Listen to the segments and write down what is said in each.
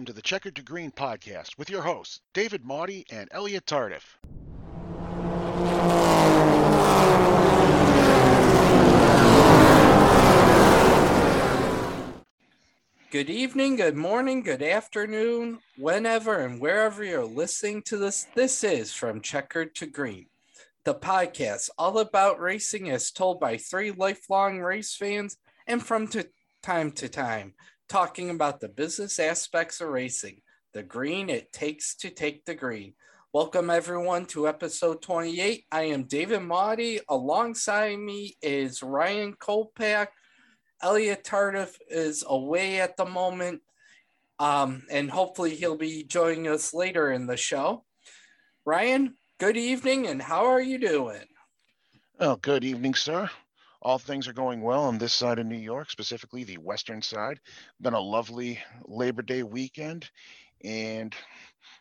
Welcome to the Checkered to Green podcast with your hosts, David Maudie and Elliot Tardif. Good evening, good morning, good afternoon, whenever and wherever you're listening to this. This is From Checkered to Green, the podcast all about racing as told by three lifelong race fans and from to time to time talking about the business aspects of racing, the green it takes to take the green. Welcome everyone to episode 28. I am David Maudie. Alongside me is Ryan Kolpak Elliot Tardif is away at the moment, um, and hopefully he'll be joining us later in the show. Ryan, good evening, and how are you doing? Oh, good evening, sir. All things are going well on this side of New York, specifically the western side. Been a lovely Labor Day weekend, and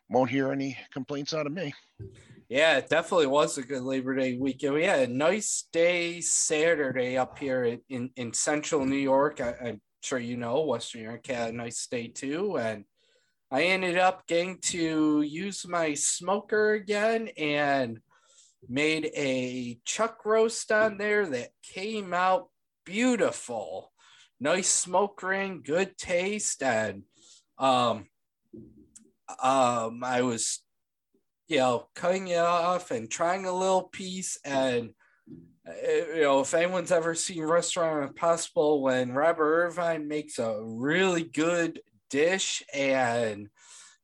won't hear any complaints out of me. Yeah, it definitely was a good Labor Day weekend. We had a nice day Saturday up here in, in, central New York. I, am sure you know Western New York had a nice day too. And I ended up getting to use my smoker again and made a chuck roast on there that came out beautiful. Nice smoke ring, good taste, and um, um, I was you know, cutting it off and trying a little piece. And, uh, you know, if anyone's ever seen Restaurant Impossible, when Robert Irvine makes a really good dish and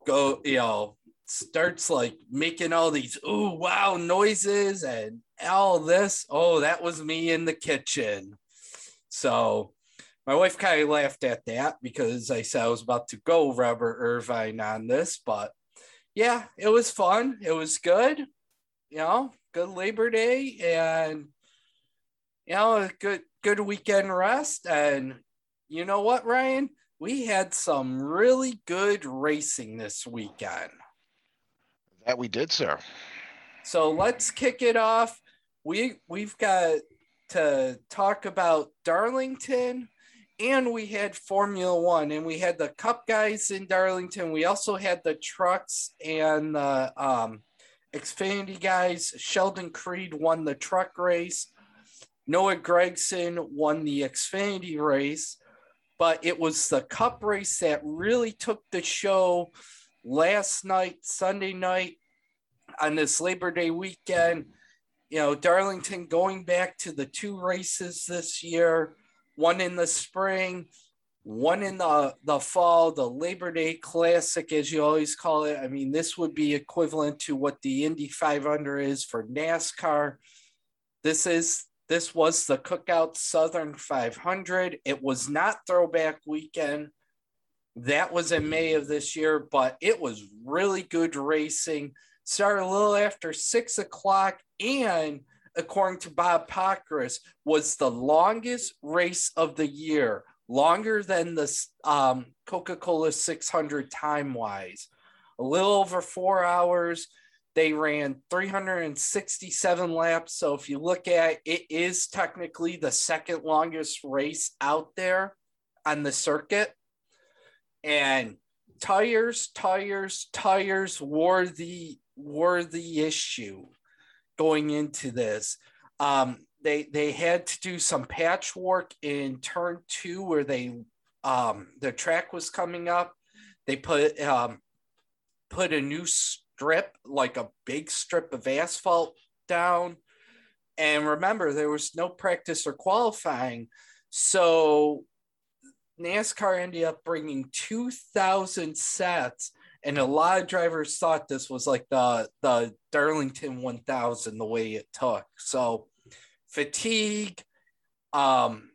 go, you know, starts like making all these ooh wow noises and all this. Oh, that was me in the kitchen. So my wife kind of laughed at that because I said I was about to go Robert Irvine on this, but yeah, it was fun. It was good. You know, good Labor Day and you know, a good good weekend rest. And you know what, Ryan? We had some really good racing this weekend. That we did, sir. So let's kick it off. We we've got to talk about Darlington and we had Formula One, and we had the Cup guys in Darlington. We also had the trucks and the um, Xfinity guys. Sheldon Creed won the truck race. Noah Gragson won the Xfinity race, but it was the Cup race that really took the show last night, Sunday night, on this Labor Day weekend. You know, Darlington going back to the two races this year one in the spring, one in the, the fall, the Labor Day Classic, as you always call it. I mean, this would be equivalent to what the Indy 500 is for NASCAR. This is this was the Cookout Southern 500. It was not Throwback Weekend. That was in May of this year, but it was really good racing. Started a little after six o'clock, and according to Bob Pockrass, was the longest race of the year, longer than the um, Coca Cola 600 time wise. A little over four hours. They ran 367 laps. So if you look at it, it is technically the second longest race out there on the circuit. And tires, tires, tires were the were the issue going into this. Um, they they had to do some patchwork in turn two where they um, the track was coming up. They put um, put a new strip, like a big strip of asphalt down. And remember, there was no practice or qualifying. So NASCAR ended up bringing 2,000 sets and a lot of drivers thought this was like the the Darlington 1000 the way it took. So fatigue um,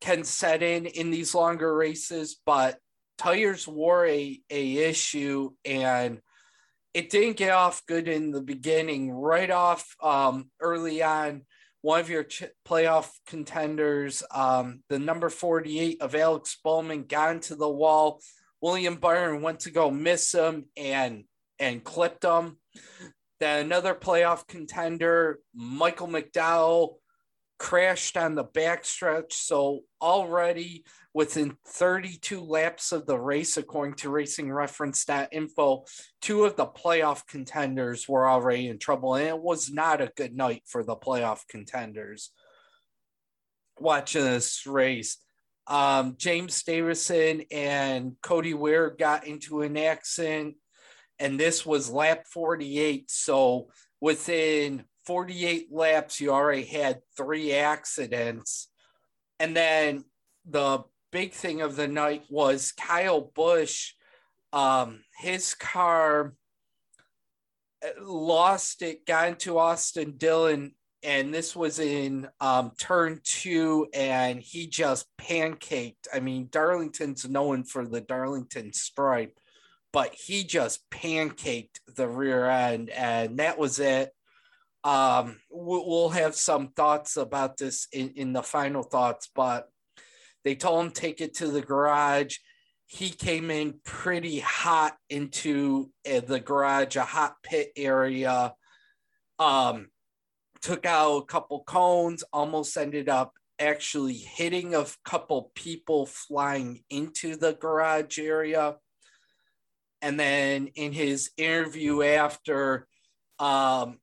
can set in in these longer races, but tires were a, a issue and it didn't get off good in the beginning. Right off um, early on, one of your ch- playoff contenders, um, the number 48 of Alex Bowman, got into the wall William Byron went to go miss him and and clipped him. Then another playoff contender, Michael McDowell, crashed on the backstretch. So already within 32 laps of the race, according to racingreference.info, two of the playoff contenders were already in trouble. And it was not a good night for the playoff contenders watching this race. Um, James Davison and Cody Ware got into an accident, and this was lap 48. So within 48 laps, you already had three accidents. And then the big thing of the night was Kyle Busch. Um, his car uh, lost it, got into Austin Dillon, and this was in um, turn two, and he just pancaked. I mean, Darlington's known for the Darlington stripe, but he just pancaked the rear end, and that was it. Um, we'll have some thoughts about this in, in the final thoughts, but they told him take it to the garage. He came in pretty hot into uh, the garage, a hot pit area. Um, took out a couple cones, almost ended up actually hitting a couple people flying into the garage area. And then in his interview after, um,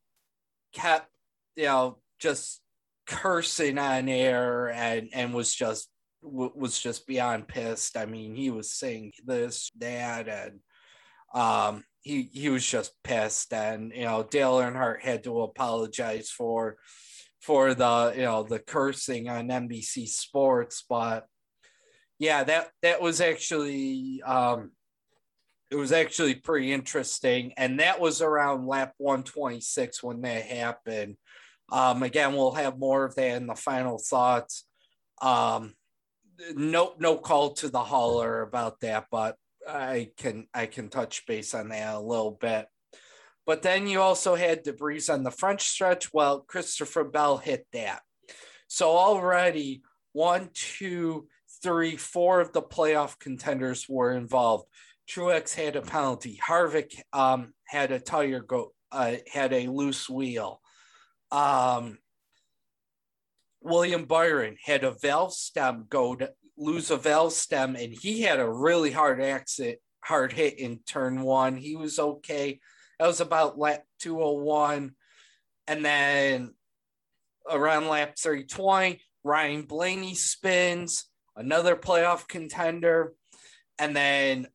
kept, you know, just cursing on air and and was just was just beyond pissed. I mean, he was saying this, that, and um, he he was just pissed, and you know, Dale Earnhardt had to apologize for for the you know the cursing on NBC Sports, but yeah, that that was actually um, it was actually pretty interesting, and that was around lap 126 when that happened. Um, again, we'll have more of that in the final thoughts. Um, no no call to the hauler about that, but I can I can touch base on that a little bit. But then you also had debris on the front stretch. Well, Christopher Bell hit that. So already one, two, three, four of the playoff contenders were involved. Truex had a penalty. Harvick um, had a tire go uh, had a loose wheel. Um, William Byron had a valve stem go to lose a valve stem, and he had a really hard exit, hard hit in turn one. He was okay. That was about lap 201. And then around lap 320, Ryan Blaney spins, another playoff contender. And then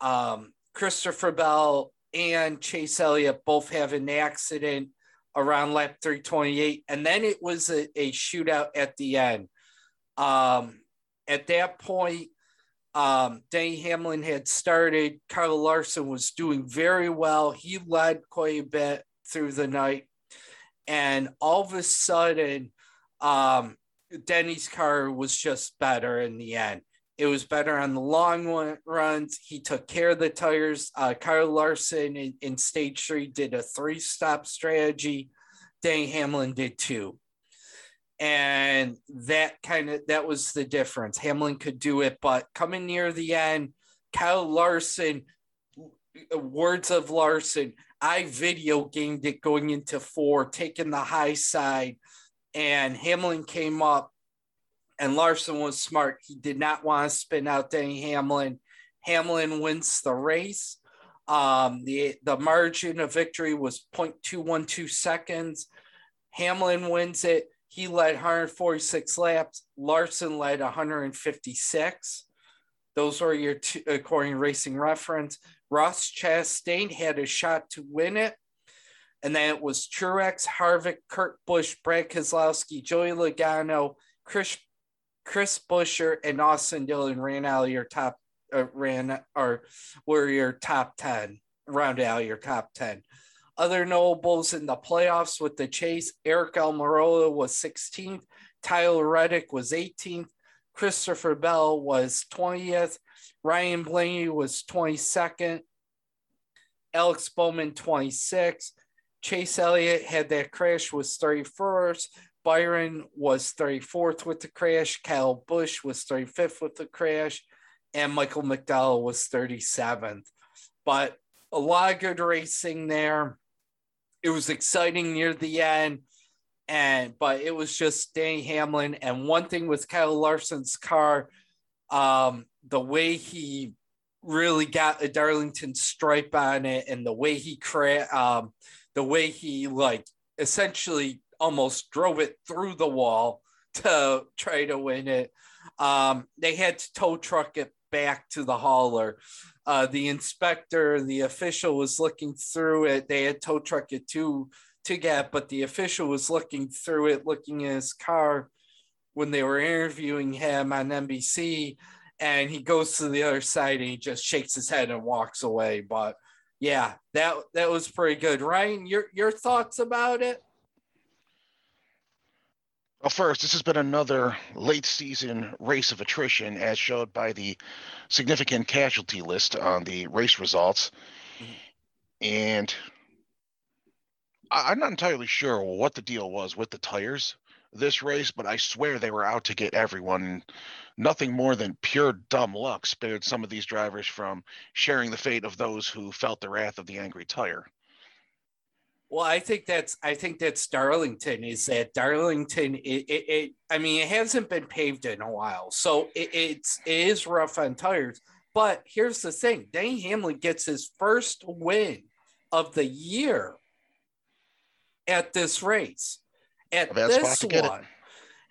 um, Christopher Bell and Chase Elliott both have an accident around lap 328. And then it was a, a shootout at the end. Um, at that point, um, Denny Hamlin had started. Kyle Larson was doing very well. He led quite a bit through the night. And all of a sudden, um, Denny's car was just better in the end. It was better on the long runs. He took care of the tires. Uh, Kyle Larson in, in stage three did a three stop strategy. Danny Hamlin did two. And that kind of that was the difference. Hamlin could do it, but coming near the end, Kyle Larson, words of Larson, I video gamed it going into four, taking the high side, and Hamlin came up and Larson was smart. He did not want to spin out Danny Hamlin. Hamlin wins the race. Um, the the margin of victory was 0.212 seconds. Hamlin wins it. He led 146 laps. Larson led 156. Those were your two, according to Racing Reference. Ross Chastain had a shot to win it. And then it was Truex, Harvick, Kurt Busch, Brad Keselowski, Joey Logano, Chris Chris Buescher and Austin Dillon ran out of your top uh, ran or were your top 10 round out your top 10 other notables in the playoffs with the chase Aric Almirola was 16th Tyler Reddick was 18th Christopher Bell was 20th Ryan Blaney was 22nd Alex Bowman 26th Chase Elliott had that crash was 31st Byron was 34th with the crash. Kyle Busch was 35th with the crash. And Michael McDowell was 37th. But a lot of good racing there. It was exciting near the end. and but it was just Danny Hamlin. And one thing with Kyle Larson's car, um, the way he really got a Darlington stripe on it, and the way he cra- um, the way he like essentially almost drove it through the wall to try to win it. Um, they had to tow truck it back to the hauler. Uh, the inspector, the official was looking through it. They had tow truck it to to get, but the official was looking through it, looking at his car when they were interviewing him on NBC. And he goes to the other side and he just shakes his head and walks away. But yeah, that that was pretty good. Ryan, your your thoughts about it? Well, first, this has been another late season race of attrition, as showed by the significant casualty list on the race results. Mm-hmm. And I, am not entirely sure what the deal was with the tires this race, but I swear they were out to get everyone. Nothing more than pure dumb luck spared some of these drivers from sharing the fate of those who felt the wrath of the angry tire. Well, I think that's I think that's Darlington. Is that Darlington? It, it, it I mean, it hasn't been paved in a while, so it, it's it is rough on tires. But here's the thing: Danny Hamlin gets his first win of the year at this race, at this one.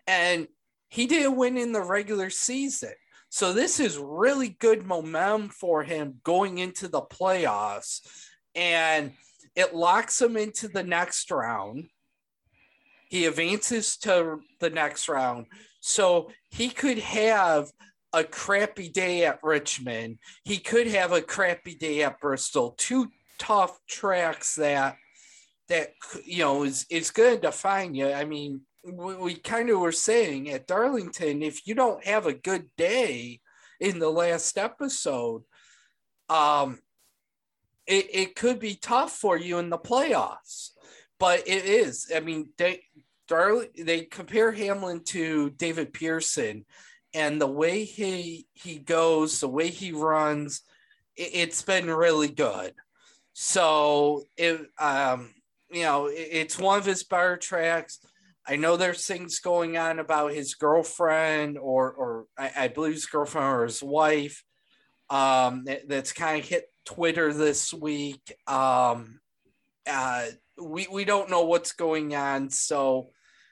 And he didn't win in the regular season. So this is really good momentum for him going into the playoffs. And it locks him into the next round. He advances to the next round. So he could have a crappy day at Richmond. He could have a crappy day at Bristol. Two tough tracks that that you know is is going to define you. I mean, we, we kind of were saying at Darlington, if you don't have a good day in the last episode, um, it, it could be tough for you in the playoffs. But it is. I mean, they Darling they compare Hamlin to David Pearson, and the way he he goes, the way he runs, it, it's been really good. So it um you know, it's one of his better tracks. I know there's things going on about his girlfriend or or I, I believe his girlfriend or his wife um, that, that's kind of hit Twitter this week. Um, uh, we we don't know what's going on, so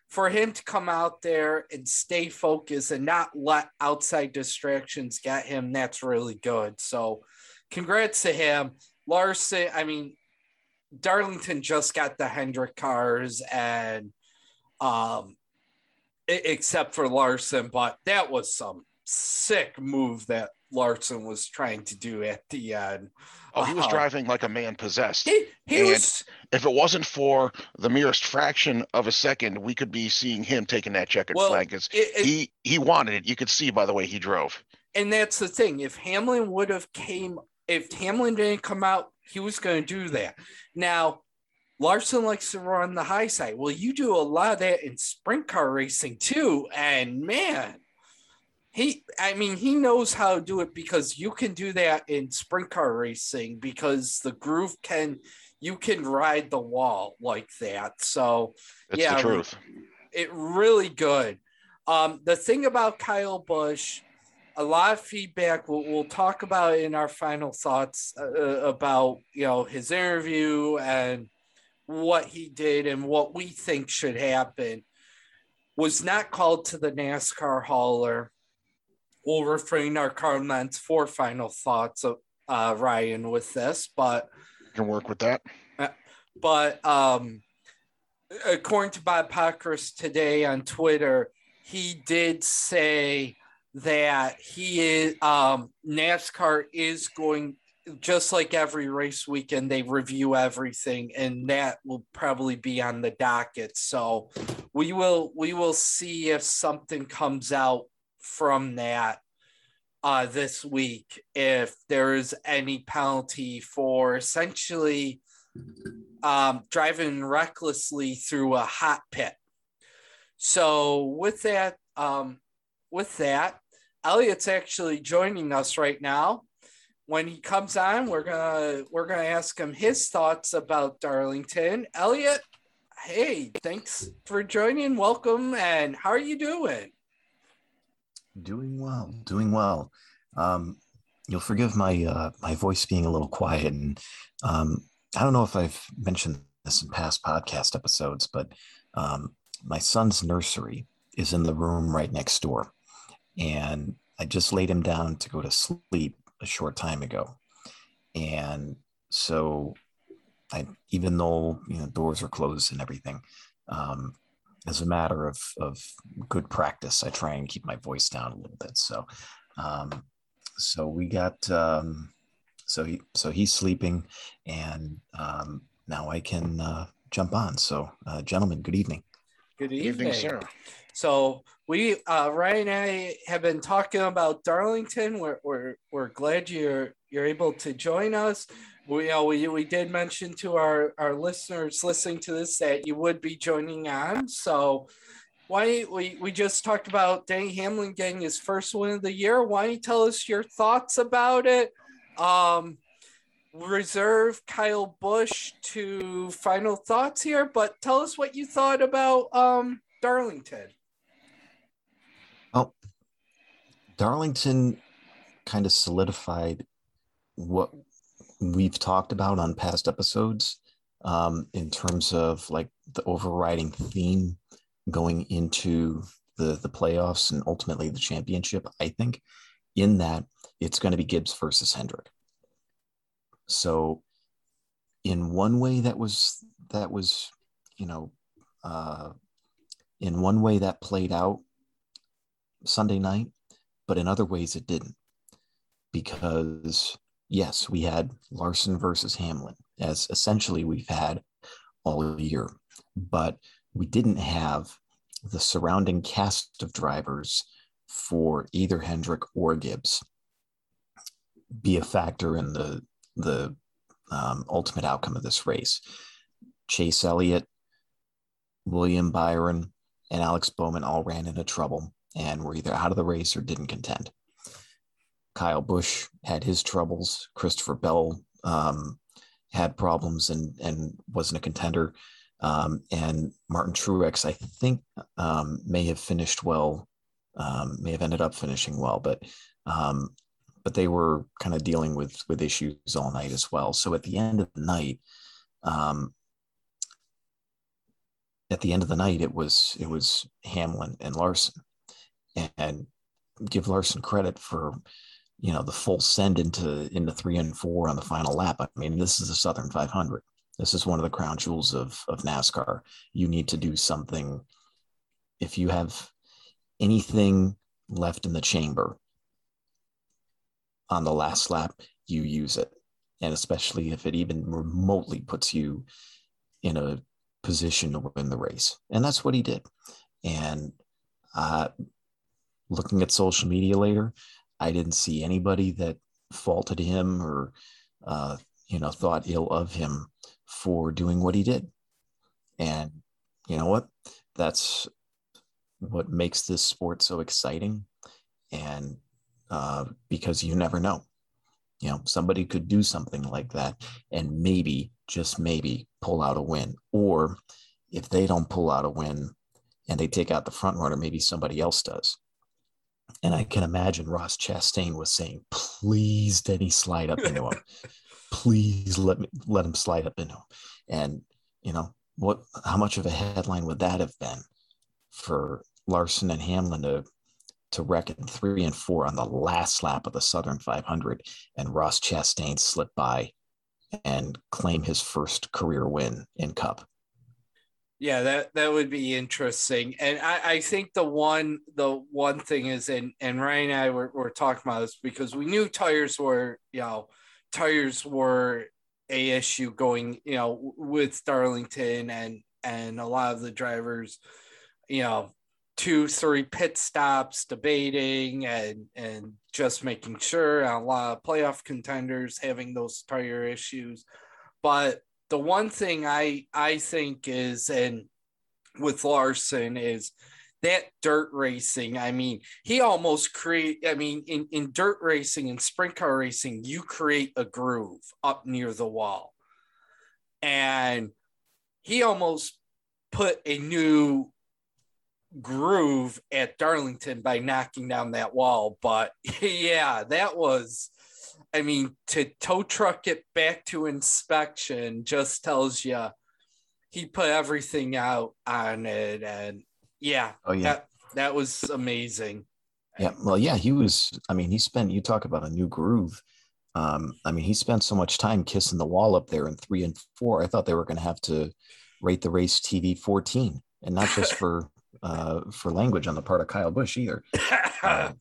for him to come out there and stay focused and not let outside distractions get him, that's really good. So, congrats to him, Larson. I mean, Darlington just got the Hendrick cars and um except for Larson, but that was some sick move that Larson was trying to do at the end. Oh, he was uh, driving like a man possessed. He, he was, if it wasn't for the merest fraction of a second, we could be seeing him taking that checkered well, flag because he he wanted it. You could see by the way he drove. And that's the thing. If Hamlin would have came, if Hamlin didn't come out he was going to do that. Now, Larson likes to run the high side. Well, you do a lot of that in sprint car racing too. And man, he, I mean, he knows how to do it because you can do that in sprint car racing because the groove can, you can ride the wall like that. So, it's yeah, the truth. It really good. Um, the thing about Kyle Busch, a lot of feedback. We'll, we'll talk about in our final thoughts uh, uh, about you know his interview and what he did and what we think should happen. Was not called to the NASCAR hauler. We'll refrain our comments for final thoughts of uh, Ryan with this, but can work with that. Uh, but um, according to Bob Pockrass today on Twitter, he did say that he is um, NASCAR is going just like every race weekend they review everything and that will probably be on the docket so we will we will see if something comes out from that uh, this week if there is any penalty for essentially um, driving recklessly through a hot pit so with that um, with that Elliot's actually joining us right now. When he comes on, we're gonna we're gonna ask him his thoughts about Darlington. Elliot, hey, thanks for joining. Welcome. And how are you doing? Doing well, doing well. Um, you'll forgive my uh, my voice being a little quiet, and um, I don't know if I've mentioned this in past podcast episodes, but um, my son's nursery is in the room right next door, and I just laid him down to go to sleep a short time ago, and so I, even though you know doors are closed and everything, um, as a matter of of good practice, I try and keep my voice down a little bit. So, um, so we got um, so he so he's sleeping, and um, now I can uh, jump on. So, uh, gentlemen, good evening. Good evening, evening sir. So we uh, Ryan and I have been talking about Darlington. We're, we're, we're glad you're you're able to join us we, you know, we, we did mention to our, our listeners listening to this that you would be joining on. So why we, we just talked about Denny Hamlin getting his first win of the year. Why don't you tell us your thoughts about it? Um, reserve Kyle Busch to final thoughts here, but tell us what you thought about um, Darlington. Well, Darlington kind of solidified what we've talked about on past episodes um, in terms of like the overriding theme going into the the playoffs and ultimately the championship. I think in that it's going to be Gibbs versus Hendrick. So, in one way, that was that was you know, uh, in one way that played out Sunday night, but in other ways it didn't because yes, we had Larson versus Hamlin, as essentially we've had all year, but we didn't have the surrounding cast of drivers for either Hendrick or Gibbs be a factor in the the um, ultimate outcome of this race. Chase Elliott, William Byron, and Alex Bowman all ran into trouble and were either out of the race or didn't contend. Kyle Busch had his troubles. Christopher Bell um, had problems and and wasn't a contender. Um, and Martin Truex, I think, um, may have finished well, um, may have ended up finishing well, but um, but they were kind of dealing with with issues all night as well. So at the end of the night, um, at the end of the night, it was it was Hamlin and Larson, and give Larson credit for you know the full send into into three and four on the final lap. I mean, this is a Southern 500. This is one of the crown jewels of of NASCAR. You need to do something. If you have anything left in the chamber on the last lap, you use it, and especially if it even remotely puts you in a position to win the race, and that's what he did. And uh, looking at social media later, I didn't see anybody that faulted him or, uh, you know, thought ill of him for doing what he did. And you know what? That's what makes this sport so exciting. And uh, because you never know, you know, somebody could do something like that and maybe, just maybe, pull out a win. Or if they don't pull out a win and they take out the front runner, maybe somebody else does. And I can imagine Ross Chastain was saying, please, Denny, slide up into him. please let me let him slide up into him. And you know, what how much of a headline would that have been for Larson and Hamlin to to reckon three and four on the last lap of the Southern 500 and Ross Chastain slip by and claim his first career win in Cup. Yeah, that that would be interesting. And I, I think the one the one thing is and and Ryan and I were, were talking about this because we knew tires were, you know, tires were a issue going, you know, with Darlington and and a lot of the drivers, you know, two, three pit stops debating and and just making sure a lot of playoff contenders having those tire issues. But the one thing I I think is and with Larson is that dirt racing. I mean, he almost create. I mean, in in dirt racing and sprint car racing, you create a groove up near the wall, and he almost put a new groove at Darlington by knocking down that wall. But yeah, that was, I mean, to tow truck it back to inspection just tells you he put everything out on it. And yeah, Oh yeah. that, that was amazing. Yeah, well, yeah, he was. I mean, he spent. You talk about a new groove. Um, I mean, he spent so much time kissing the wall up there in three and four. I thought they were going to have to rate the race TV 14, and not just for uh, for language on the part of Kyle Busch either. Uh,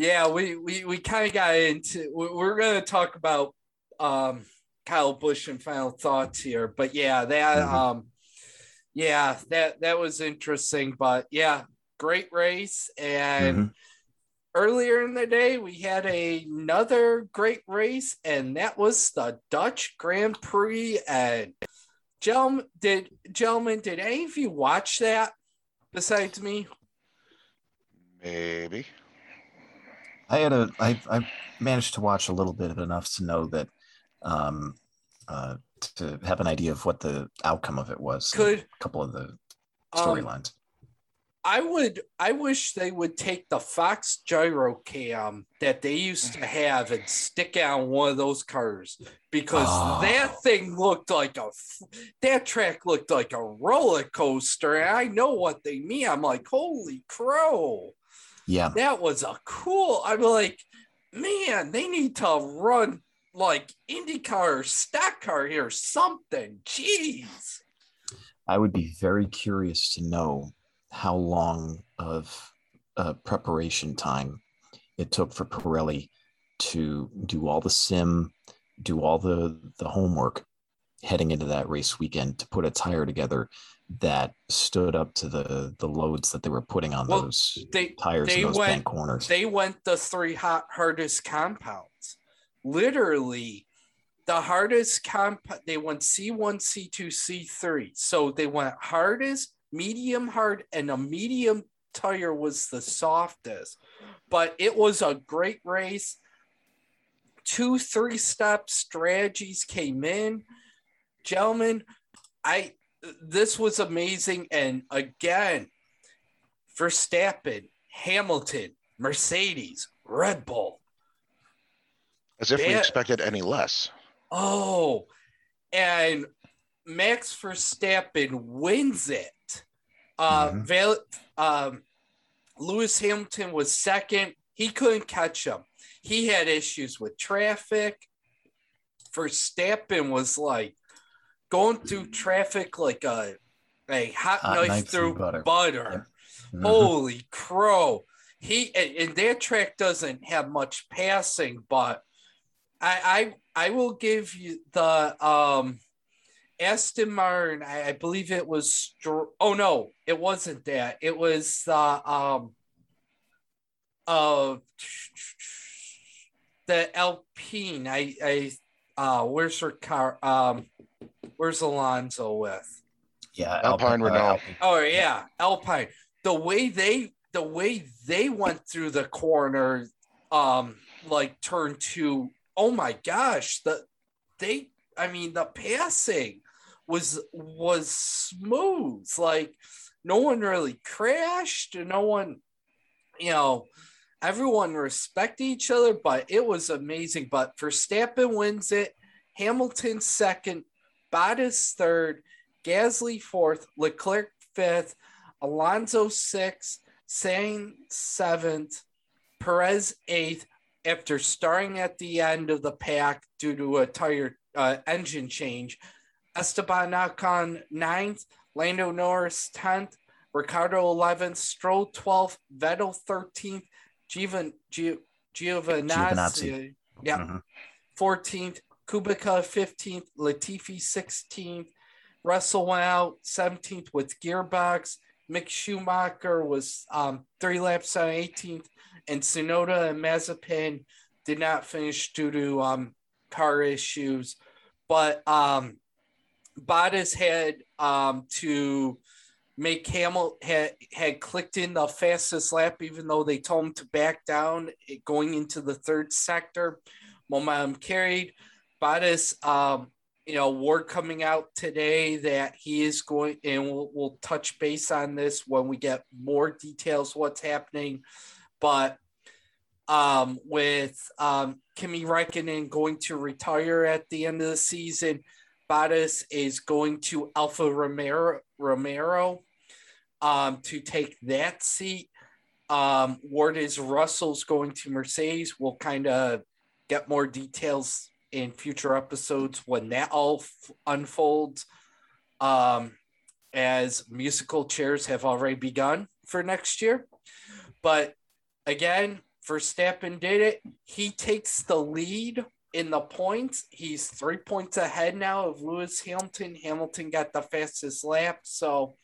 yeah, we we, we kind of got into. we- We're going to talk about um, Kyle Busch and final thoughts here, but yeah, that Mhm. um, yeah, that that was interesting. But yeah, great race, and Mhm. earlier in the day we had another great race, and that was the Dutch Grand Prix. And gentlemen, did gentlemen, did any of you watch that besides me? Maybe. I had a. I I managed to watch a little bit of enough to know that, um, uh, to have an idea of what the outcome of it was. Could a couple of the um, storylines. I would I wish they would take the Fox gyro cam that they used to have and stick it on one of those cars because Oh. that thing looked like a that track looked like a roller coaster and I know what they mean. I'm like, holy crow, yeah, that was a cool. I'm like, man, they need to run like IndyCar or stock car here, or something. Jeez. I would be very curious to know how long of uh, preparation time it took for Pirelli to do all the sim, do all the the homework heading into that race weekend to put a tire together that stood up to the the loads that they were putting on Well, those They tires they in those went- bank corners. they went the three hot, hardest compounds. Literally, the hardest compound, they went C1, C2, C3. So they went hardest, medium hard, and a medium tire was the softest. But it was a great race. Two three step strategies came in. Gentlemen, I this was amazing. And again, Verstappen, Hamilton, Mercedes, Red Bull. As if we expected any less. Oh, and Max Verstappen wins it. Uh, Mhm. Val- um, Lewis Hamilton was second. He couldn't catch him. He had issues with traffic. Verstappen was like going through traffic like a, a hot, Hot knife, knife through butter. butter. Mhm. Holy crow. He and, that track doesn't have much passing, but I I I will give you the um Aston Martin, I, I believe it was oh no, it wasn't that. It was the um uh the Alpine. I I uh where's her car? Um where's Alonso with? yeah, Alpine uh, Renault. Oh yeah, Alpine. The way they the way they went through the corner, um, like turn two. Oh my gosh, the they. I mean, the passing was was smooth. Like no one really crashed. No one, you know, everyone respected each other. But it was amazing. But Verstappen wins it. Hamilton second. Bottas third. Gasly fourth. Leclerc fifth. Alonso sixth, Sainz seventh, Perez eighth. After starting at the end of the pack due to a tire uh, engine change, Esteban Ocon ninth, Lando Norris tenth, Ricciardo eleventh, Stroll twelfth, Vettel thirteenth, Giovinazzi, Giovinazzi. yeah, Mhm. 14th, Kubica 15th, Latifi 16th, Russell went out 17th with gearbox. Mick Schumacher was um, three laps on 18th, and Tsunoda and Mazepin did not finish due to um, car issues. But um, Bottas had um, to make Hamil had had clicked in the fastest lap, even though they told him to back down going into the third sector. Momentum carried. Bottas um, you know, word coming out today that he is going, and we'll, we'll touch base on this when we get more details what's happening. But um, with um, Kimi Räikkönen going to retire at the end of the season, Bottas is going to Alfa Romero, Romero um, to take that seat. Um, word is Russell's going to Mercedes. We'll kind of get more details in future episodes when that all f- unfolds. Um, as musical chairs have already begun for next year. But again, Verstappen did it. He takes the lead in the points. He's three points ahead now of Lewis Hamilton. Hamilton got the fastest lap, so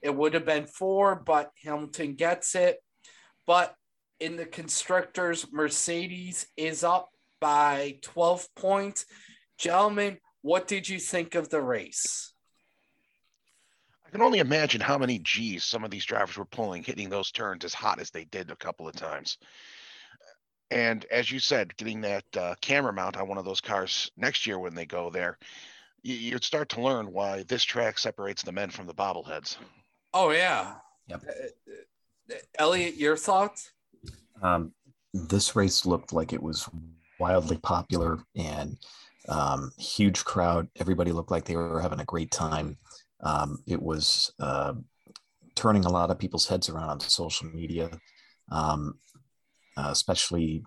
it would have been four, but Hamilton gets it. But in the constructors, Mercedes is up by 12 points. Gentlemen, what did you think of the race? I can only imagine how many G's some of these drivers were pulling, hitting those turns as hot as they did a couple of times. And as you said, getting that uh, camera mount on one of those cars next year when they go there, you, you'd start to learn why this track separates the men from the bobbleheads. Oh, yeah. Yep. Uh, Elliot, your thoughts? Um, this race looked like it was wildly popular and um, huge crowd. Everybody looked like they were having a great time. Um, it was uh, turning a lot of people's heads around on social media, um, uh, especially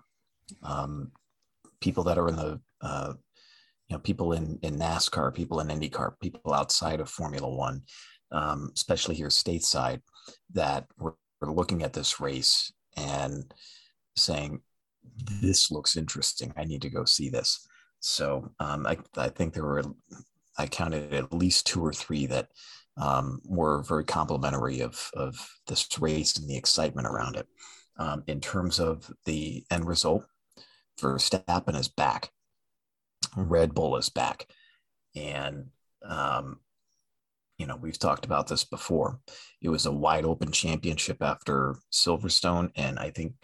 um, people that are in the, uh, you know, people in, in NASCAR, people in IndyCar, people outside of Formula One, um, especially here stateside, that were, were looking at this race and saying, this looks interesting. I need to go see this. So um, I, I think there were, I counted at least two or three that um, were very complimentary of, of this race and the excitement around it. Um, in terms of the end result, Verstappen is back. Red Bull is back. And, um, you know, we've talked about this before. It was a wide open championship after Silverstone. And I think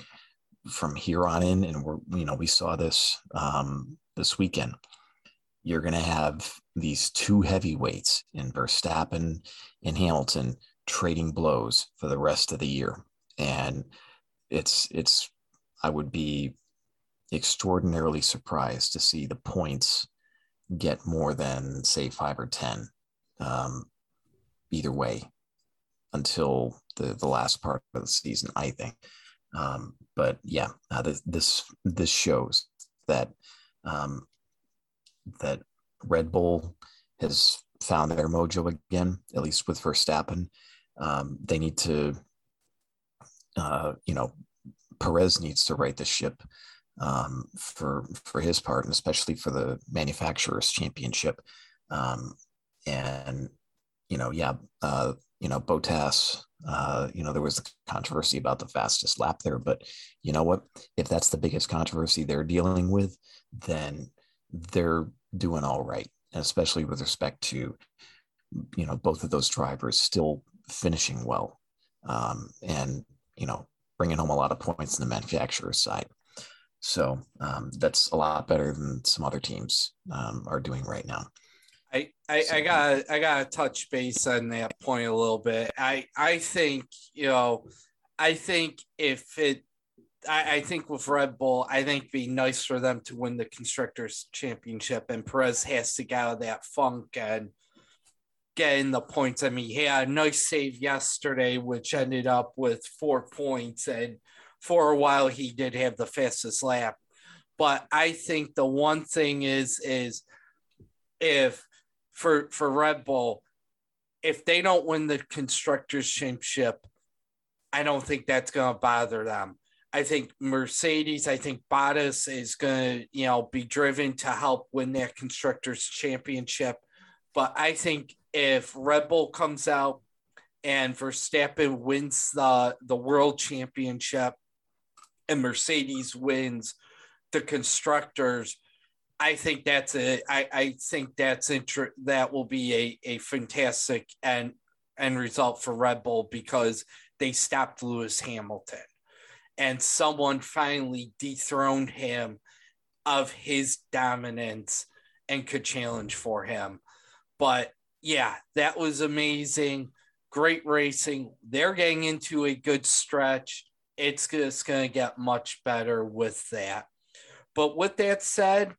from here on in, and we're you know we saw this um, this weekend. You're going to have these two heavyweights in Verstappen and Hamilton trading blows for the rest of the year, and it's it's I would be extraordinarily surprised to see the points get more than say five or ten um, either way until the the last part of the season. I think. Um, but yeah, uh, this, this this shows that um, that Red Bull has found their mojo again, at least with Verstappen. Um, they need to, uh, you know, Perez needs to right the ship um, for for his part, and especially for the manufacturers championship. Um, and you know, yeah, uh, you know, Bottas, uh, you know, there was the controversy about the fastest lap there, but you know what? If that's the biggest controversy they're dealing with, then they're doing all right, especially with respect to, you know, both of those drivers still finishing well, um, and you know, bringing home a lot of points in the manufacturer's side. So um, that's a lot better than some other teams um, are doing right now. I, I, I got I got to touch base on that point a little bit. I I think you know, I think if it, I, I think with Red Bull, I think it'd be nice for them to win the constructors championship, and Perez has to get out of that funk and get in the points. I mean, he had a nice save yesterday, which ended up with four points, and for a while he did have the fastest lap. But I think the one thing is is if for for Red Bull, if they don't win the constructors championship, I don't think that's going to bother them. I think Mercedes, I think Bottas is going to, you know, be driven to help win that constructors championship. But I think if Red Bull comes out and Verstappen wins the the world championship and Mercedes wins the constructors, I think that's a I, I think that's inter- that will be a, a fantastic and end result for Red Bull because they stopped Lewis Hamilton and someone finally dethroned him of his dominance and could challenge for him. But yeah, that was amazing. Great racing. They're getting into a good stretch. It's just going to get much better with that. But with that said,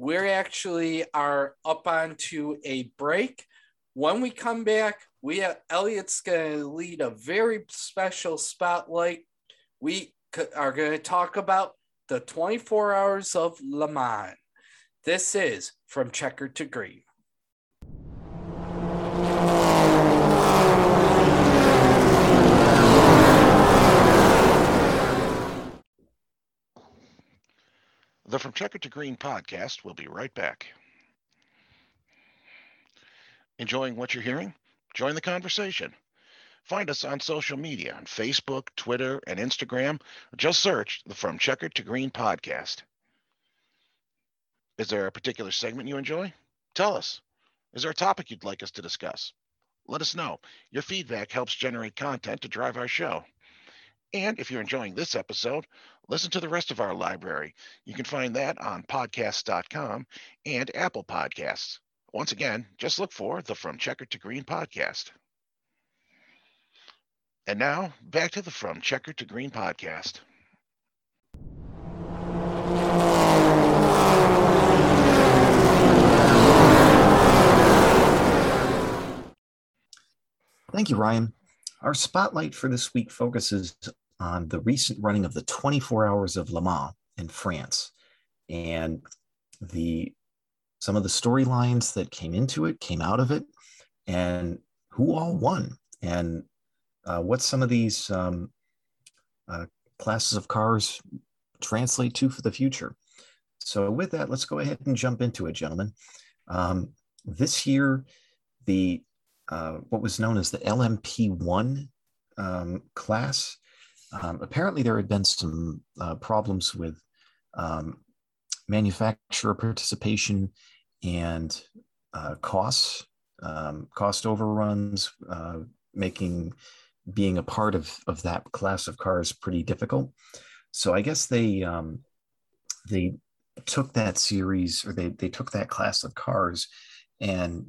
we're actually are up onto a break. When we come back, we have Elliot's going to lead a very special spotlight. We are going to talk about the 24 hours of Le Mans. This is from Checker to green. The From Checker to Green podcast will be right back. Enjoying what you're hearing? Join the conversation. Find us on social media on Facebook, Twitter, and Instagram. Just search the From Checker to Green podcast. Is there a particular segment you enjoy? Tell us. Is there a topic you'd like us to discuss? Let us know. Your feedback helps generate content to drive our show. And if you're enjoying this episode, listen to the rest of our library. You can find that on podcasts.com and Apple Podcasts. Once again, just look for the From Checker to Green podcast. And now, back to the From Checker to Green podcast. Thank you, Ryan. Our spotlight for this week focuses on the recent running of the 24 Hours of Le Mans in France and the some of the storylines that came into it, came out of it, and who all won, and uh, what some of these um, uh, classes of cars translate to for the future. So, with that, let's go ahead and jump into it, gentlemen. Um, this year, the uh, what was known as the LMP1 um, class. Um, apparently, there had been some uh, problems with um, manufacturer participation and uh, costs, um, cost overruns, uh, making being a part of, of that class of cars pretty difficult. So I guess they um, they took that series or they, they took that class of cars and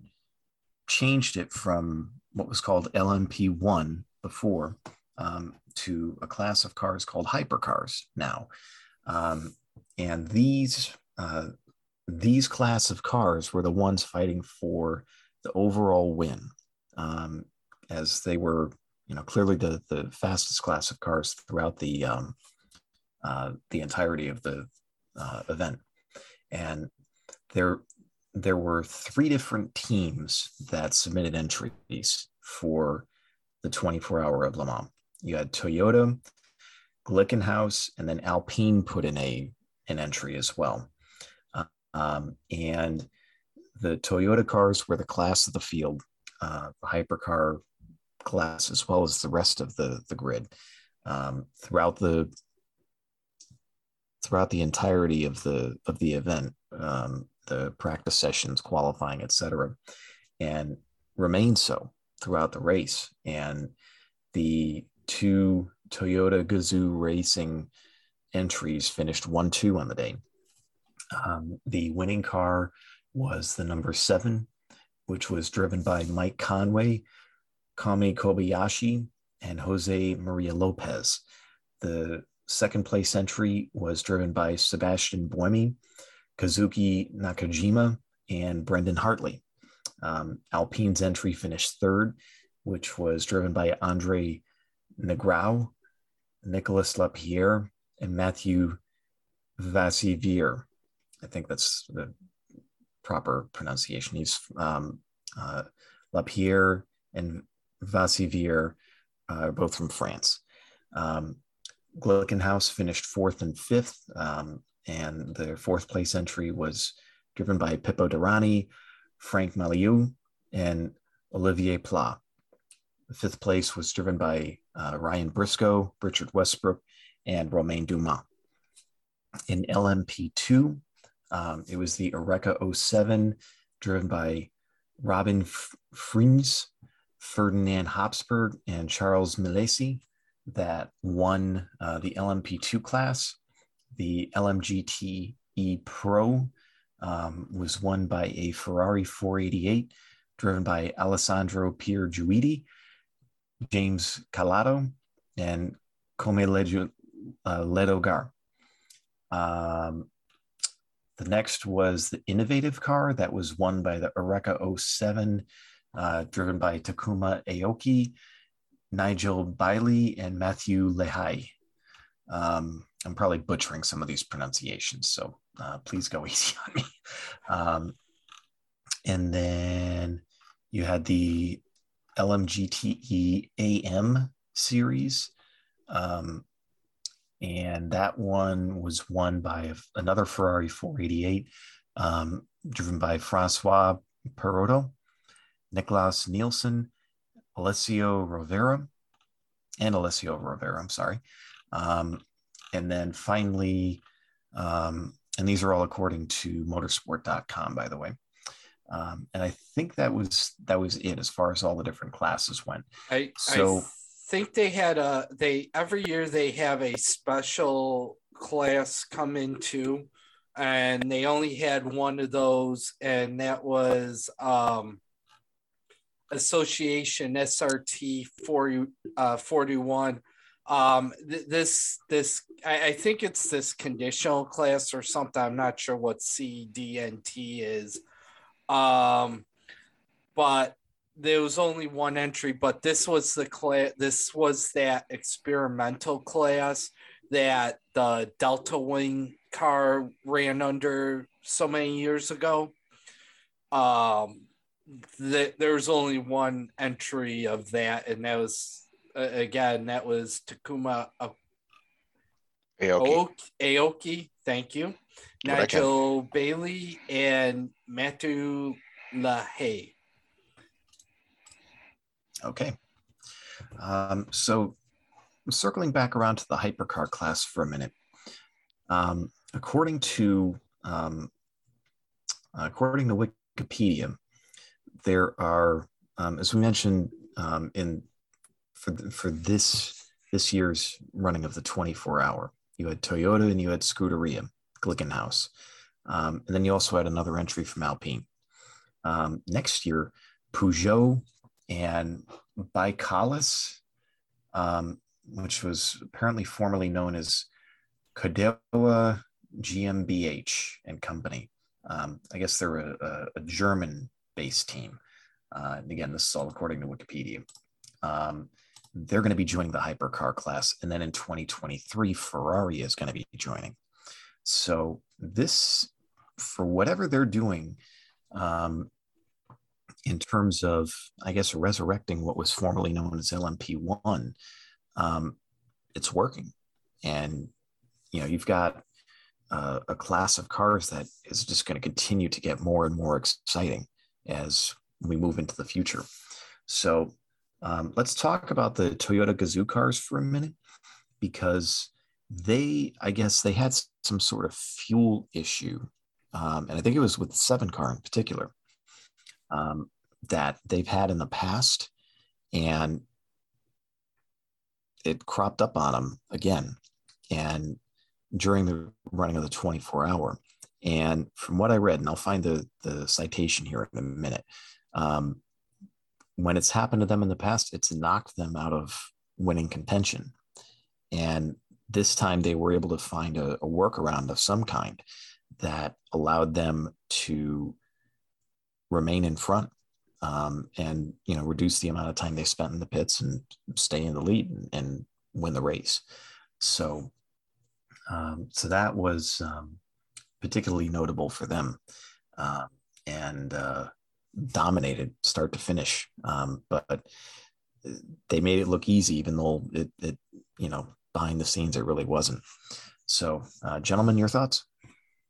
changed it from what was called LMP1 before um, to a class of cars called hypercars now. Um, and these uh, these class of cars were the ones fighting for the overall win, um, as they were, you know, clearly the the fastest class of cars throughout the um, uh, the entirety of the uh, event. And there there were three different teams that submitted entries for the 24 hour of Le Mans. You had Toyota, Glickenhaus, and then Alpine put in a an entry as well. Um, and the Toyota cars were the class of the field, uh, the hypercar class, as well as the rest of the, the grid. Um, throughout the throughout the entirety of the of the event, um, the practice sessions, qualifying, etc., and remained so throughout the race. And the two Toyota Gazoo Racing entries finished one two on the day. Um, the winning car was the number seven, which was driven by Mike Conway, Kamui Kobayashi, and Jose Maria Lopez. The second place entry was driven by Sebastian Buemi, Kazuki Nakajima, and Brendon Hartley. Um, Alpine's entry finished third, which was driven by Andre Negrão, Nicolas Lapierre, and Matthew Vassivier. I think that's the proper pronunciation. He's um, uh, Lapierre and Vassivier uh, both from France. Um, Glickenhaus finished fourth and fifth, um, and the fourth place entry was driven by Pipo Derani, Franck Mailleux, and Olivier Pla. Fifth place was driven by uh, Ryan Briscoe, Richard Westbrook, and Romain Dumas. In LMP2, um, it was the Oreca 07 driven by Robin Frijns, Ferdinand Habsburg, and Charles Milesi that won uh, the LMP2 class. The LMGTE Pro um, was won by a Ferrari 488 driven by Alessandro Pier Guidi, James Calado, and Côme uh, Ledogar. Um, the next was the innovative car that was won by the Oreca 07, uh, driven by Takuma Aoki, Nigel Bailey, and Matthew Lahaye. Um, I'm probably butchering some of these pronunciations, so uh, please go easy on me. Um, and then you had the LMGTE AM series. Um, and that one was won by another Ferrari 488, um, driven by Francois Perrodo, Nicklas Nielsen, Alessio Rovera, and Alessio Rovera, I'm sorry. Um, and then finally, um, and these are all according to motorsport.com, by the way. Um, and I think that was that was it as far as all the different classes went. I so I think they had a they every year they have a special class come into, and they only had one of those, and that was um, Association SRT 40, uh, 41 um th- this this I, I, think it's this conditional class or something. I'm not sure what cdnt is um but there was only one entry but this was the class this was that experimental class that the delta wing car ran under so many years ago. Um that there was only one entry of that and that was uh, again, that was Takuma Aoki. Aoki. Thank you. Nigel Bailey and Matu Lahaye. Okay. Um, so circling back around to the hypercar class for a minute. Um, according to um, according to Wikipedia, there are, um, as we mentioned um, in for for this this year's running of the 24 hour. You had Toyota and you had Scuderia, Glickenhaus. Um, and then you also had another entry from Alpine. Um, next year, Peugeot and ByKolles, um, which was apparently formerly known as Kodewa GmbH and Company. Um, I guess they're a, a, a German based team. Uh, again, this is all according to Wikipedia. They're going to be joining the hypercar class. And then in 2023, Ferrari is going to be joining. So, this, for whatever they're doing, um, in terms of, I guess, resurrecting what was formerly known as LMP1, um, it's working. And, you know, you've got uh, a class of cars that is just going to continue to get more and more exciting as we move into the future. So, um, let's talk about the Toyota Gazoo cars for a minute because they, I guess, they had some sort of fuel issue, um, and I think it was with seven car in particular um, that they've had in the past, and it cropped up on them again, and during the running of the 24 hour. And from what I read, and I'll find the the citation here in a minute. Um, when it's happened to them in the past, it's knocked them out of winning contention. And this time they were able to find a, a workaround of some kind that allowed them to remain in front um, and you know reduce the amount of time they spent in the pits and stay in the lead and, and win the race. So, um, so that was um, particularly notable for them, uh, and uh, dominated start to finish. Um, but they made it look easy, even though it, it, you know, behind the scenes, it really wasn't. So, uh, gentlemen, your thoughts?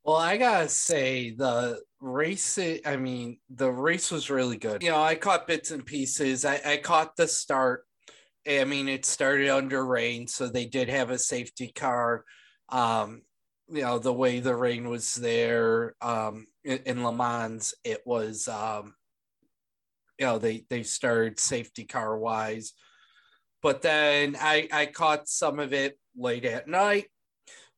Well, I gotta say the race. I mean, the race was really good. You know, I caught bits and pieces. I, I caught the start. I mean, it started under rain, so they did have a safety car. Um, you know the way the rain was there um, in, in Le Mans, it was um, you know they they started safety car wise, but then I I caught some of it late at night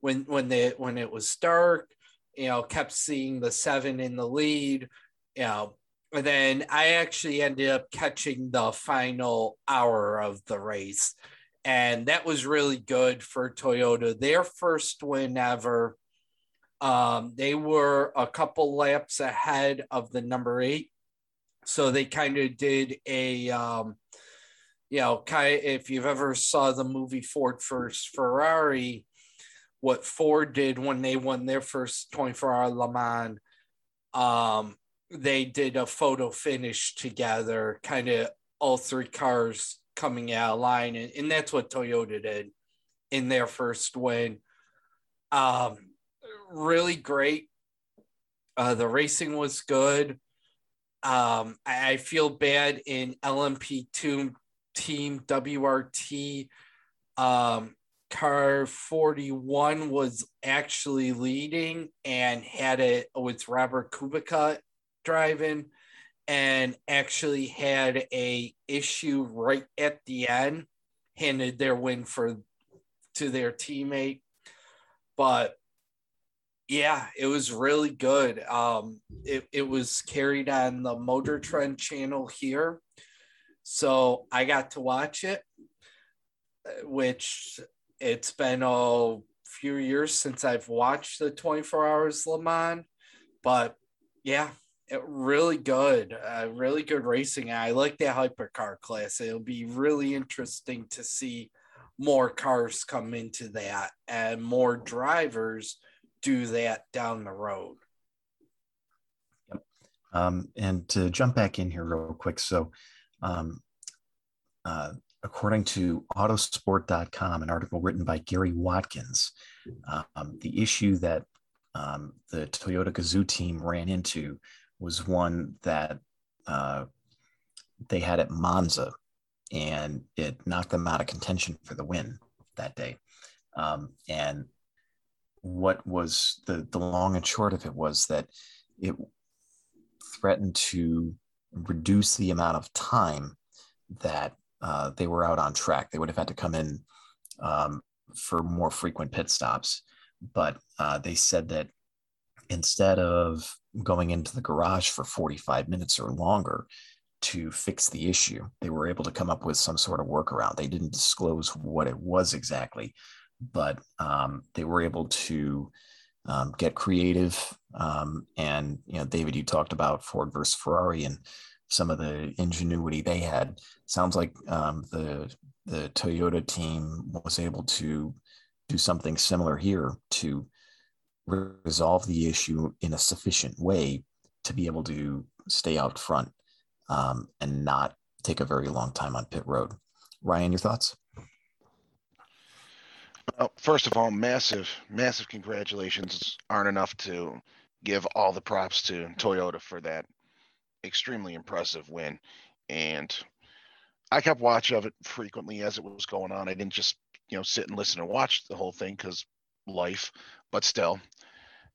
when when they when it was dark. you know, kept seeing the seven in the lead, you know, and then I actually ended up catching the final hour of the race. And that was really good for Toyota. Their first win ever. Um, they were a couple laps ahead of the number eight. So they kind of did a, um, you know, if you've ever saw the movie Ford versus Ferrari, what Ford did when they won their first 24 hour Le Mans, um, they did a photo finish together, kind of all three cars coming out of line. And, and that's what Toyota did in their first win. Um, really great. Uh, the racing was good. Um, I, I feel bad in LMP2 team WRT. Um, car 41 was actually leading and had it with Robert Kubica driving and actually had a issue right at the end handed their win for to their teammate. But yeah it was really good. Um it, it was carried on the motor trend channel here. So i got to watch it which it's been a few years since i've watched the 24 hours le mans. But yeah really good, uh, really good racing. I like that hypercar class. It'll be really interesting to see more cars come into that and more drivers do that down the road. Yep. Um, and to jump back in here real quick, so um, uh, according to autosport.com, an article written by Gary Watkins, um, the issue that um, the Toyota Gazoo team ran into was one that uh, they had at Monza, and it knocked them out of contention for the win that day. Um, and what was the the long and short of it was that it threatened to reduce the amount of time that uh, they were out on track. They would have had to come in um, for more frequent pit stops, but uh, they said that instead of going into the garage for 45 minutes or longer to fix the issue. They were able to come up with some sort of workaround. They didn't disclose what it was exactly, but um, they were able to um, get creative. Um, and, you know, David, you talked about Ford versus Ferrari and some of the ingenuity they had. Sounds like um, the the Toyota team was able to do something similar here to resolve the issue in a sufficient way to be able to stay out front um, and not take a very long time on pit road. Ryan, your thoughts? Well, first of all, massive, massive congratulations aren't enough to give all the props to Toyota for that extremely impressive win. And I kept watch of it frequently as it was going on. I didn't just, you know, sit and listen and watch the whole thing because life, but still,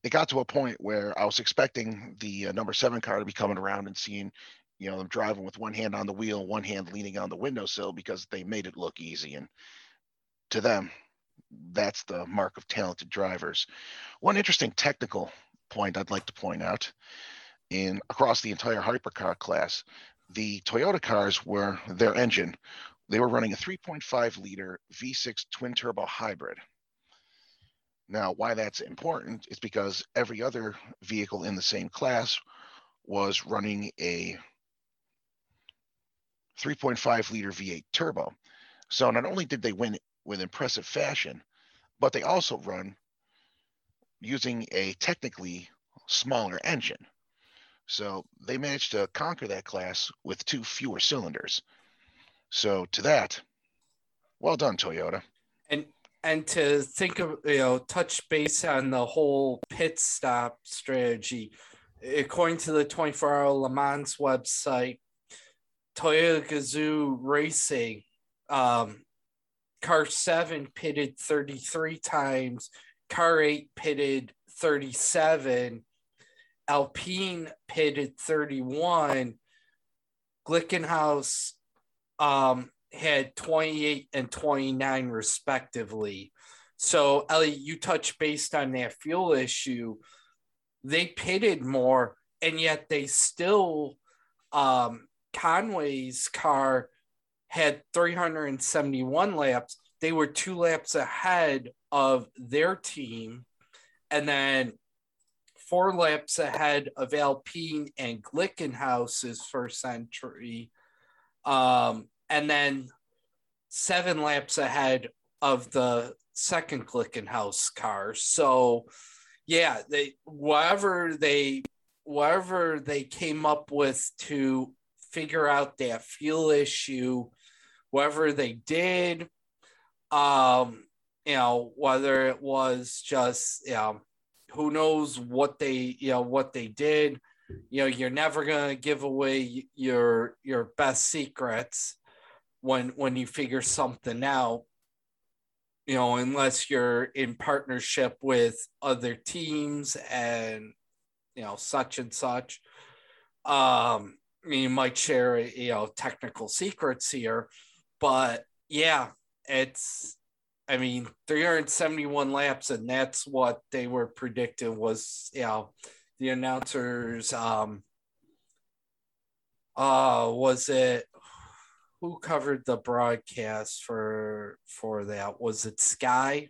it got to a point where I was expecting the uh, number seven car to be coming around and seeing, you know, them driving with one hand on the wheel, one hand leaning on the windowsill because they made it look easy. And to them, that's the mark of talented drivers. One interesting technical point I'd like to point out in across the entire hypercar class, the Toyota cars were their engine. They were running a 3.5 liter V6 twin turbo hybrid. Now, why that's important is because every other vehicle in the same class was running a 3.5 liter V8 turbo. So not only did they win with impressive fashion, but they also run using a technically smaller engine. So they managed to conquer that class with two fewer cylinders. So to that, well done, Toyota. And to think of you know touch base on the whole pit stop strategy. According to the 24 hour le mans website toyota gazoo racing um, car 7 pitted 33 times car 8 pitted 37 alpine pitted 31 glickenhaus um, had 28 and 29 respectively. So, Ellie, you touched based on that fuel issue. they pitted more, and yet they still um, Conway's car had 371 laps. They were two laps ahead of their team, and then four laps ahead of Alpine and Glickenhaus's first entry, um, and then seven laps ahead of the second Glickenhaus car. So, yeah, they whatever they whatever they came up with to figure out that fuel issue, whatever they did, um, you know, whether it was just, you know, who knows what they, you know, what they did. You know, you're never gonna give away your your best secrets when when you figure something out you know unless you're in partnership with other teams and you know such and such um you might share you know technical secrets here but yeah it's i mean 371 laps and that's what they were predicting was you know the announcers um uh was it who covered the broadcast for for that was it sky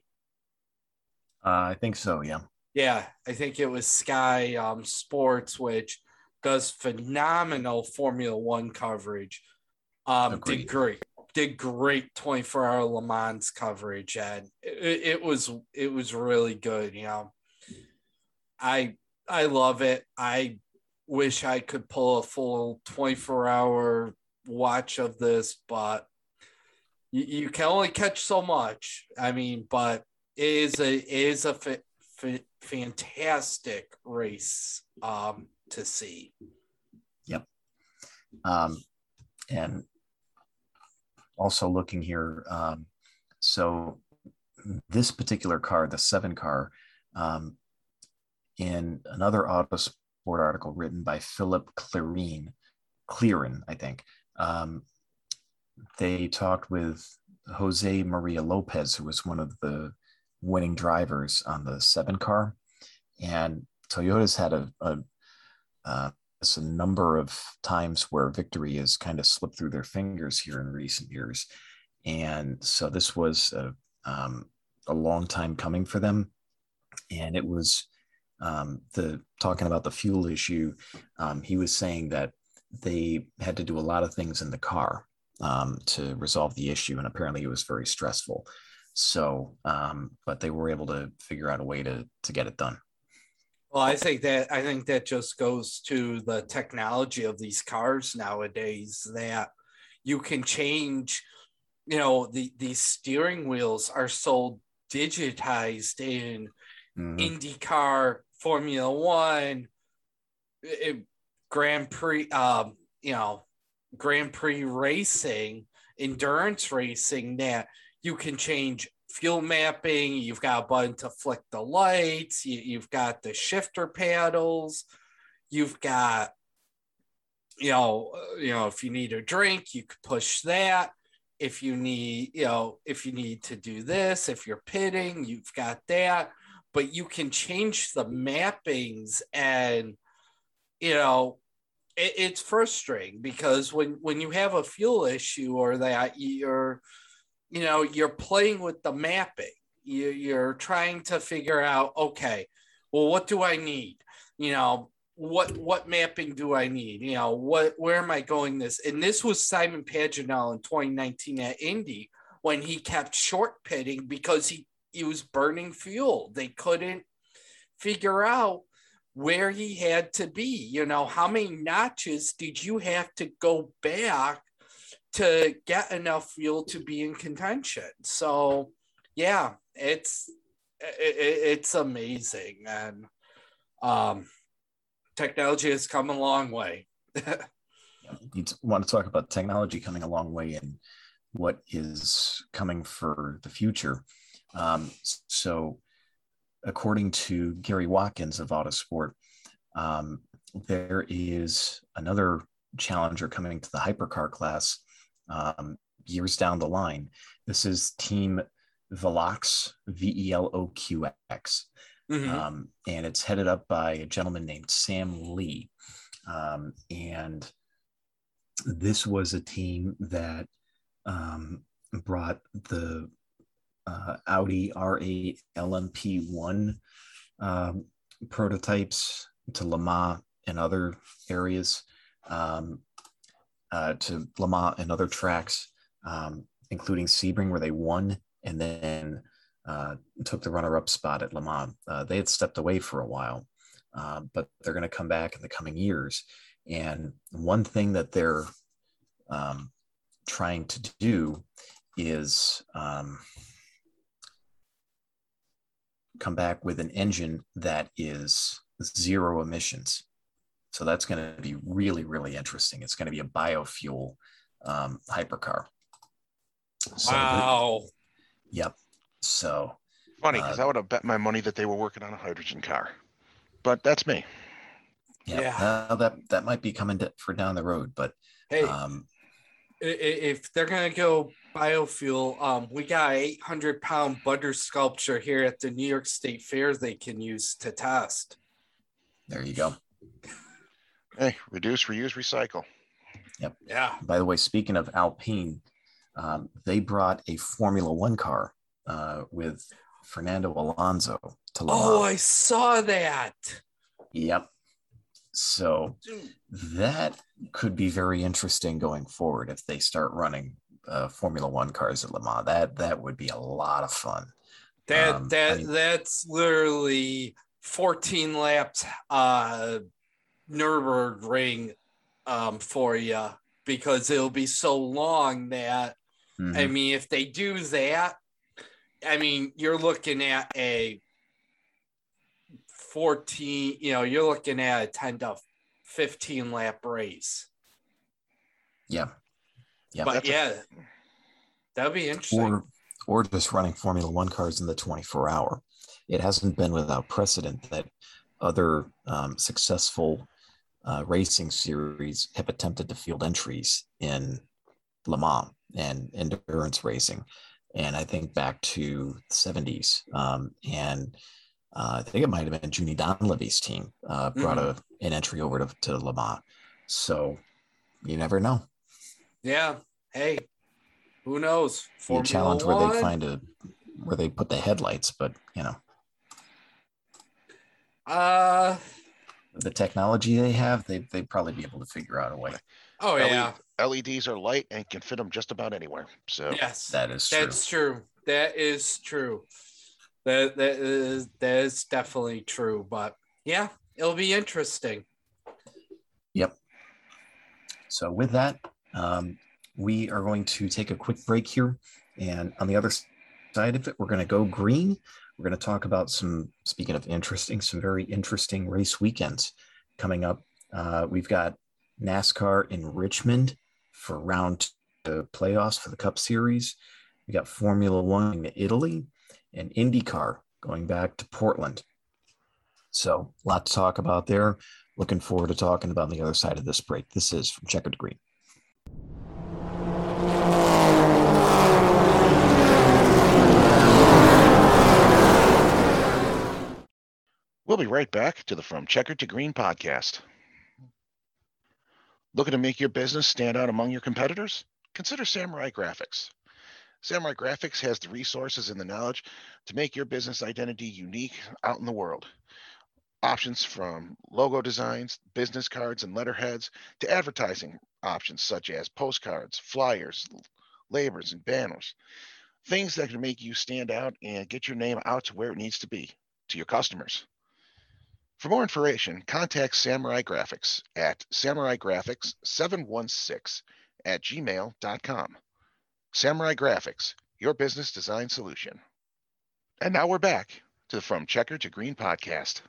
uh, i think so yeah yeah, I think it was Sky um, Sports, which does phenomenal Formula One coverage. Um, did great, did great 24 hour Le Mans coverage, and it, it was it was really good. You know, I I love it. I wish I could pull a full 24 hour watch of this, but you, you can only catch so much. I mean, but it is a it is a fantastic race um, to see. Yep. Um, and also looking here, um, so this particular car, the seven car, um, in another Autosport article written by Filip Clarin, Cleeren, I think, um, they talked with Jose Maria Lopez, who was one of the winning drivers on the seven car, and Toyota's had a, a, uh, a number of times where victory has kind of slipped through their fingers here in recent years, and so this was a, um, a long time coming for them, and it was um, the talking about the fuel issue. Um, he was saying that they had to do a lot of things in the car um, to resolve the issue, and apparently it was very stressful. So, um, but they were able to figure out a way to to get it done. Well, I think that I think that just goes to the technology of these cars nowadays that you can change. You know, the these steering wheels are so digitized in mm-hmm. IndyCar, Formula One, it, Grand Prix. Um, you know, Grand Prix racing, endurance racing that you can change fuel mapping. You've got a button to flick the lights. You, have got the shifter paddles. You've got, you know, uh, you know, if you need a drink, you could push that. If you need, you know, if you need to do this, if you're pitting, you've got that. But you can change the mappings and, you know, it, it's frustrating because when when you have a fuel issue or that you're you know you're playing with the mapping. You, you're trying to figure out okay well what do i need? You know what what mapping do i need? You know what where am i going this? And this was simon pagenaud in 2019 at indy when he kept short pitting because he he was burning fuel. They couldn't figure out where he had to be you know how many notches did you have to go back to get enough fuel to be in contention. So, yeah, it's it, it's amazing, and um, technology has come a long way. you want to talk about technology coming a long way and what is coming for the future. Um, so, according to Gary Watkins of Autosport, um, there is another challenger coming to the hypercar class um, years down the line. This is Team Veloqx, V E L O Q X. Mhm. um, and it's headed up by a gentleman named Sam Li. Um, and this was a team that um, brought the uh, Audi R8 LMP1 um, prototypes to Le Mans and other areas, um, uh, to Le Mans and other tracks, um, including Sebring, where they won, and then uh, took the runner-up spot at Le Mans. Uh, they had stepped away for a while, uh, but they're going to come back in the coming years. And one thing that they're um, trying to do is um, come back with an engine that is zero emissions. So that's going to be really, really interesting. It's going to be a biofuel um, hypercar. So the- Wow. yep. So Funny, because Uh, I would have bet my money that they were working on a hydrogen car. But that's me. yeah, Yeah. uh, that that might be coming to, for down the road, but Hey, um, i- i- if they're gonna go biofuel, um, we got an 800 pound butter sculpture here at the New York State Fair they can use to test. there you go. Hey, reduce, reuse, recycle. Yep. Yeah. By the way, speaking of Alpine, um, they brought a Formula One car uh, with Fernando Alonso to Le Mans. Oh, I saw that. Yep. So that could be very interesting going forward if they start running uh, Formula One cars at Le Mans. That that would be a lot of fun. That Um, I that mean- that's literally 14 laps uh Nürburgring um for you because it'll be so long that I Mhm. mean if they do that I mean you're looking at a 14 you know you're looking at a 10 to 15 lap race Yeah. Yeah. but That's a- yeah that'd be interesting or or just running Formula One cars in the 24 hour. It hasn't been without precedent that other um, successful uh, racing series have attempted to field entries in Le Mans and endurance racing. And I think back to the 70s. Um, and uh, I think it might have been Junie Donlavey's team uh, brought a, an entry over to, to Le Mans. So you never know. yeah hey who knows Be a Formula challenge where they find a where they put the headlights, but you know uh the technology they have, they they'd probably be able to figure out a way. oh LED yeah LEDs are light and can fit them just about anywhere. So yes That is true. That's true. That is true. That that is that is definitely true. But yeah, it'll be interesting. Yep. So with that, um, we are going to take a quick break here, and on the other side of it, we're going to go green. We're going to talk about some. Speaking of interesting, some very interesting race weekends coming up. Uh, we've got NASCAR in Richmond for round two playoffs for the Cup Series. We got Formula One in Italy, and IndyCar going back to Portland. So, a lot to talk about there. Looking forward to talking about the other side of this break. This is from Checkered Green. we'll be right back to the From Checker to Green podcast. Looking to make your business stand out among your competitors? Consider Samurai Graphics. Samurai Graphics has the resources and the knowledge to make your business identity unique out in the world. Options from logo designs, business cards, and letterheads to advertising options such as postcards, flyers, labels, and banners. Things that can make you stand out and get your name out to where it needs to be to your customers. For more information, contact Samurai Graphics at samuraigraphics716 at gmail.com. Samurai Graphics, your business design solution. And now we're back to the From Checker to Green podcast.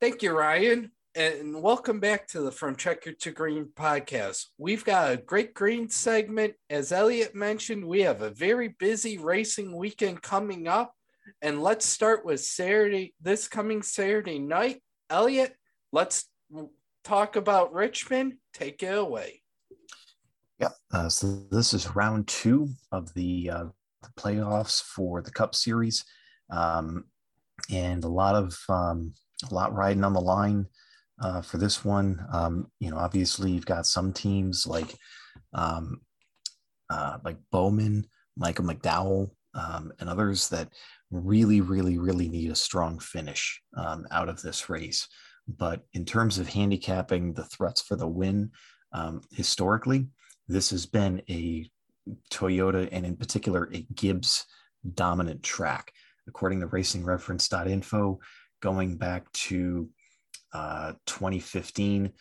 Thank you, Ryan. And welcome back to the From Checker to Green podcast. We've got a great green segment. As Elliot mentioned, we have a very busy racing weekend coming up. And let's start with Saturday, this coming Saturday night. Elliot, let's talk about Richmond, take it away. Yeah. Uh, so this is round two of the, uh, the playoffs for the Cup Series, um, and a lot of um, a lot riding on the line uh, for this one. Um, you know, obviously you've got some teams like um, uh, like Bowman, Michael McDowell, um, and others that really, really, really need a strong finish um, out of this race. But in terms of handicapping the threats for the win, um, historically, this has been a Toyota and in particular a Gibbs dominant track. According to racingreference.info, going back to uh, 2015,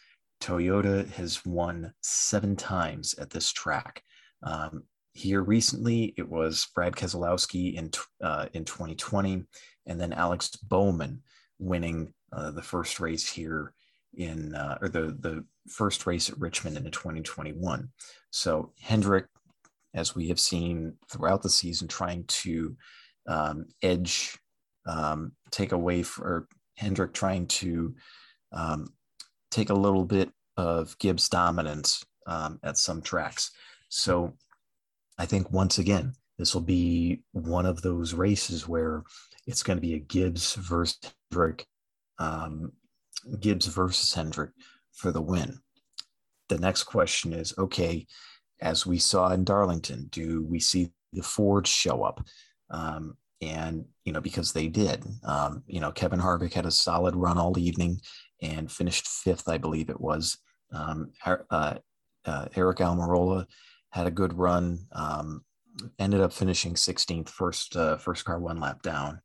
Toyota has won seven times at this track. Um, here recently, it was Brad Keselowski in uh, in 2020, and then Alex Bowman winning uh, the first race here in uh, or the the first race at Richmond in 2021. So Hendrick, as we have seen throughout the season, trying to um, edge, um, take away for Hendrick, trying to um, take a little bit of Gibbs dominance um, at some tracks. So I think once again, this will be one of those races where it's going to be a Gibbs versus Hendrick, um, Gibbs versus Hendrick for the win. The next question is okay, as we saw in Darlington, do we see the Fords show up? Um, and, you know, because they did, um, you know, Kevin Harvick had a solid run all evening and finished fifth, I believe it was. Um, uh, uh, Aric Almirola had a good run. Um, ended up finishing 16th, first uh, first car one lap down.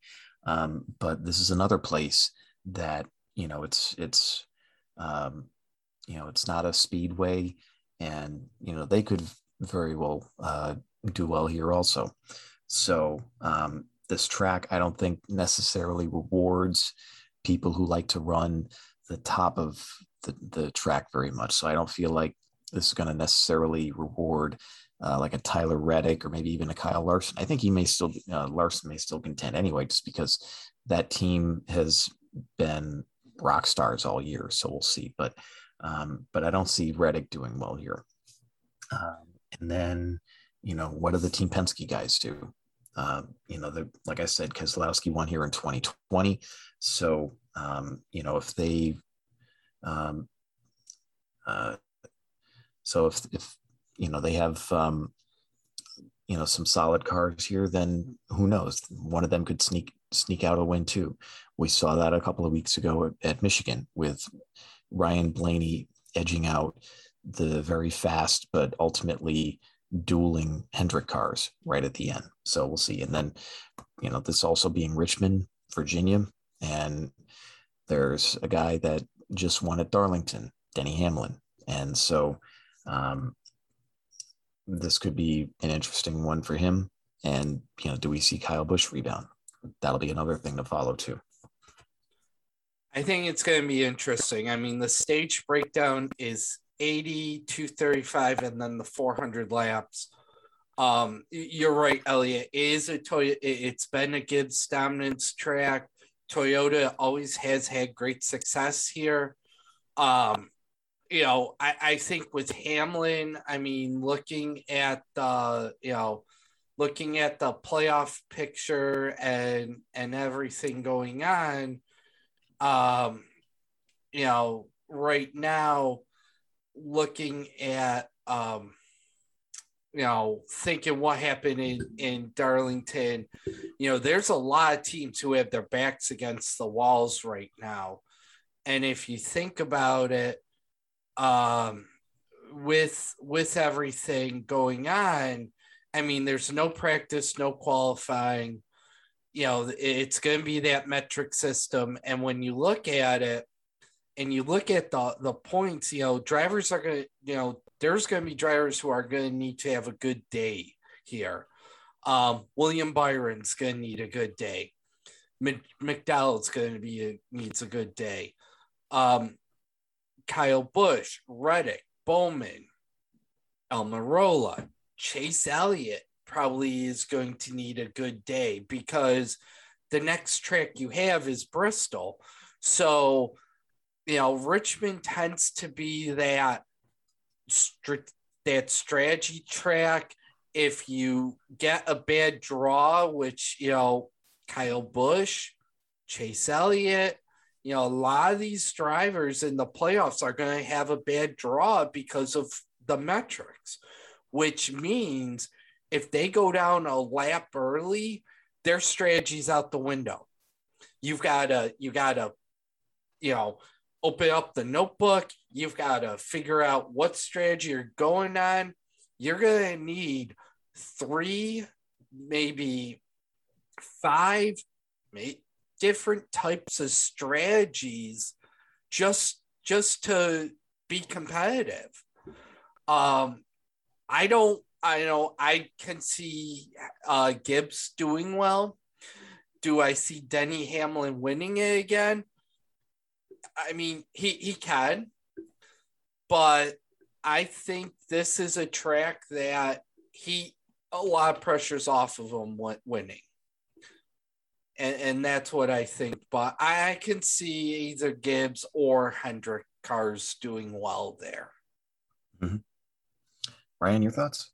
Um, but this is another place that you know it's it's um, you know it's not a speedway, and you know they could very well uh, do well here also. So um, this track, I don't think necessarily rewards people who like to run the top of the, the track very much. So I don't feel like this is going to necessarily reward uh, like a Tyler Reddick or maybe even a Kyle Larson. I think he may still uh, Larson may still contend anyway, just because that team has been rock stars all year. So we'll see. But um, but I don't see Reddick doing well here. Um, and then you know what do the Team Penske guys do? Uh, you know, the, like I said, Keselowski won here in 2020. So um, you know if they um, uh, so if, if you know they have um, you know some solid cars here, then who knows? One of them could sneak sneak out a win too. We saw that a couple of weeks ago at, at Michigan with Ryan Blaney edging out the very fast but ultimately dueling Hendrick cars right at the end. So we'll see. And then, you know, this also being Richmond, Virginia, and there's a guy that just won at Darlington, Denny Hamlin. And so um, this could be an interesting one for him. And, you know, do we see Kyle Busch rebound? That'll be another thing to follow too. I think it's going to be interesting. I mean, the stage breakdown is 80, 235, and then the 400 laps. Um, you're right, Elliot. It is a Toyota. It's been a Gibbs dominance track. Toyota always has had great success here. Um, you know, I, I think with Hamlin, I mean, looking at the, you know, looking at the playoff picture and and everything going on, um, you know, right now, looking at um, you know, thinking what happened in in Darlington, you know, there's a lot of teams who have their backs against the walls right now. And if you think about it, um, with with everything going on, I mean, there's no practice, no qualifying. You know, it's going to be that metric system, and when you look at it, and you look at the the points, you know, drivers are going to, you know, there's going to be drivers who are going to need to have a good day here. Um, William Byron's going to need a good day. McDowell's going to be a, needs a good day. Um, Kyle Busch, Reddick, Bowman, Almirola, Chase Elliott probably is going to need a good day because the next track you have is Bristol. So, you know, Richmond tends to be that that strategy track. If you get a bad draw, which you know, Kyle Busch, Chase Elliott, you know, a lot of these drivers in the playoffs are going to have a bad draw because of the metrics, which means if they go down a lap early, their strategy's out the window. You've got to, you got to, you know, open up the notebook. You've got to figure out what strategy you're going on. You're going to need three, maybe five, maybe different types of strategies just just to be competitive. Um, I don't. I know I can see uh, Gibbs doing well. Do I see Denny Hamlin winning it again? I mean, he he can, but I think this is a track that he a lot of pressure's off of him winning and, and that's what I think. But I can see either Gibbs or Hendrick cars doing well there. Mm-hmm. Ryan, your thoughts?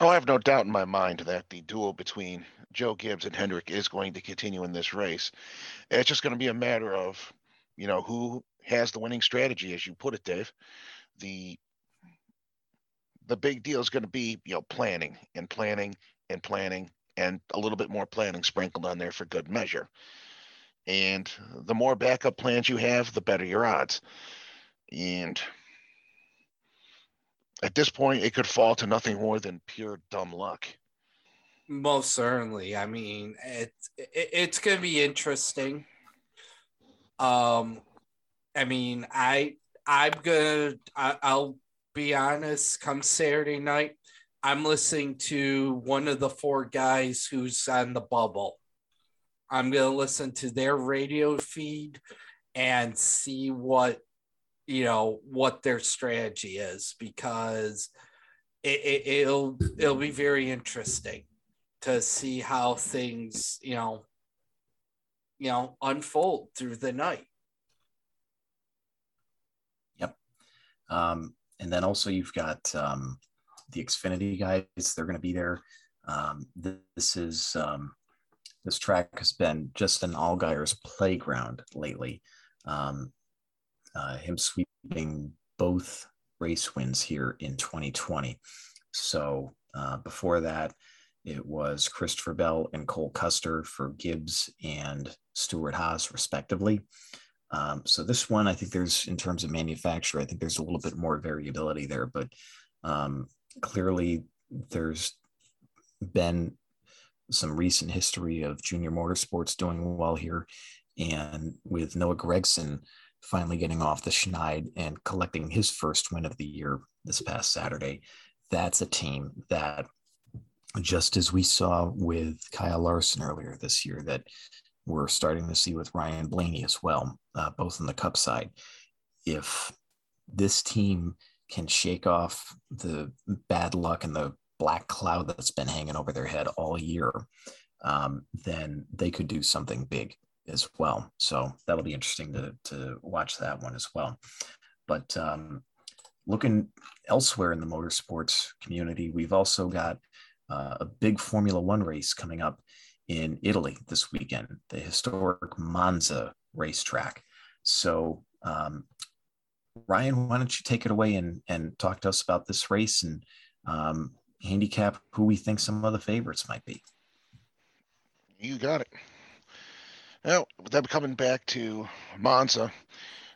Oh, I have no doubt in my mind that the duel between Joe Gibbs and Hendrick is going to continue in this race. It's just going to be a matter of, you know, who has the winning strategy, as you put it, Dave. The the big deal is going to be, you know, planning and planning and planning and a little bit more planning sprinkled on there for good measure. And the more backup plans you have, the better your odds. And at this point, it could fall to nothing more than pure dumb luck. Most certainly. I mean, it, it it's going to be interesting. Um, I mean, I I'm gonna I, I'll be honest. Come Saturday night, I'm listening to one of the four guys who's on the bubble. I'm going to listen to their radio feed and see what you know what their strategy is because it, it, it'll it'll be very interesting to see how things you know you know unfold through the night yep um and then also you've got um the Xfinity guys. They're going to be there. Um, this is um, this track has been just an Allgaier's playground lately. Um, uh, him sweeping both race wins here in 2020. So uh, before that, it was Christopher Bell and Cole Custer for Gibbs and Stewart-Haas, respectively. Um, so this one, I think there's in terms of manufacturer, I think there's a little bit more variability there, but um, clearly there's been some recent history of junior motorsports doing well here. And with Noah Gragson finally getting off the schneid and collecting his first win of the year this past Saturday, that's a team that, just as we saw with Kyle Larson earlier this year, that we're starting to see with Ryan Blaney as well, uh, both on the cup side. If this team can shake off the bad luck and the black cloud that's been hanging over their head all year, um, then they could do something big as well. So that'll be interesting to, to watch that one as well. But um, looking elsewhere in the motorsports community, we've also got uh, a big Formula One race coming up in Italy this weekend, the historic Monza racetrack. So um, Ryan, why don't you take it away and, and talk to us about this race and um, handicap who we think some of the favorites might be? You got it. Now, then coming back to Monza,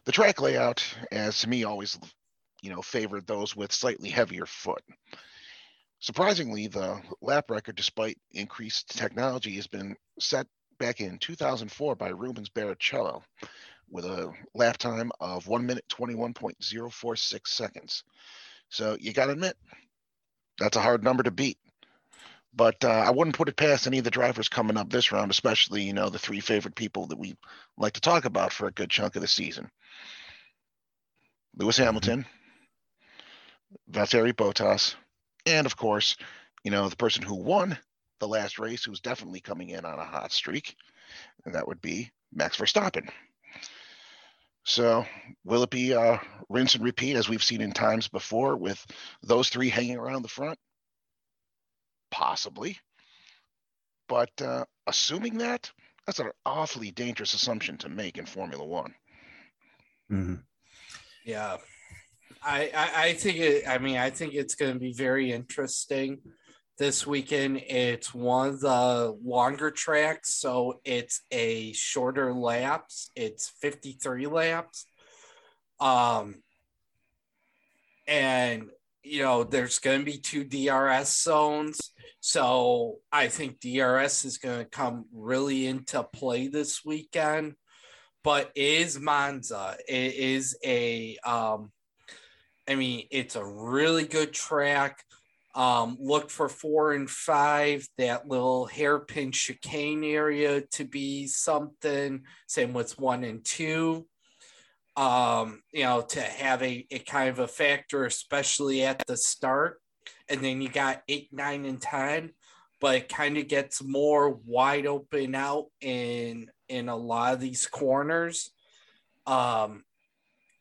the track layout, as to me, always, you know, favored those with slightly heavier foot. Surprisingly, the lap record, despite increased technology, has been set back in 2004 by Rubens Barrichello, with a lap time of one minute 21.046 seconds. So you got to admit, that's a hard number to beat. But uh, I wouldn't put it past any of the drivers coming up this round, especially, you know, the three favorite people that we like to talk about for a good chunk of the season Lewis mm-hmm. Hamilton, Valtteri Bottas, and of course, you know, the person who won the last race, who's definitely coming in on a hot streak, and that would be Max Verstappen. So will it be uh, rinse and repeat as we've seen in times before with those three hanging around the front? Possibly. But uh, assuming that, that's an awfully dangerous assumption to make in Formula One. Mm-hmm. Yeah. I, I, I think it, I mean, I think it's going to be very interesting this weekend. It's one of the longer tracks, so it's a shorter laps. It's 53 laps. Um, and you know, there's going to be two DRS zones. So I think DRS is going to come really into play this weekend. But is Monza? It is a, um, I mean, it's a really good track. Um, look for four and five, that little hairpin chicane area to be something. Same with one and two. Um, you know, to have a, a kind of a factor, especially at the start. And then you got eight, nine, and 10, but it kind of gets more wide open out in in a lot of these corners. Um,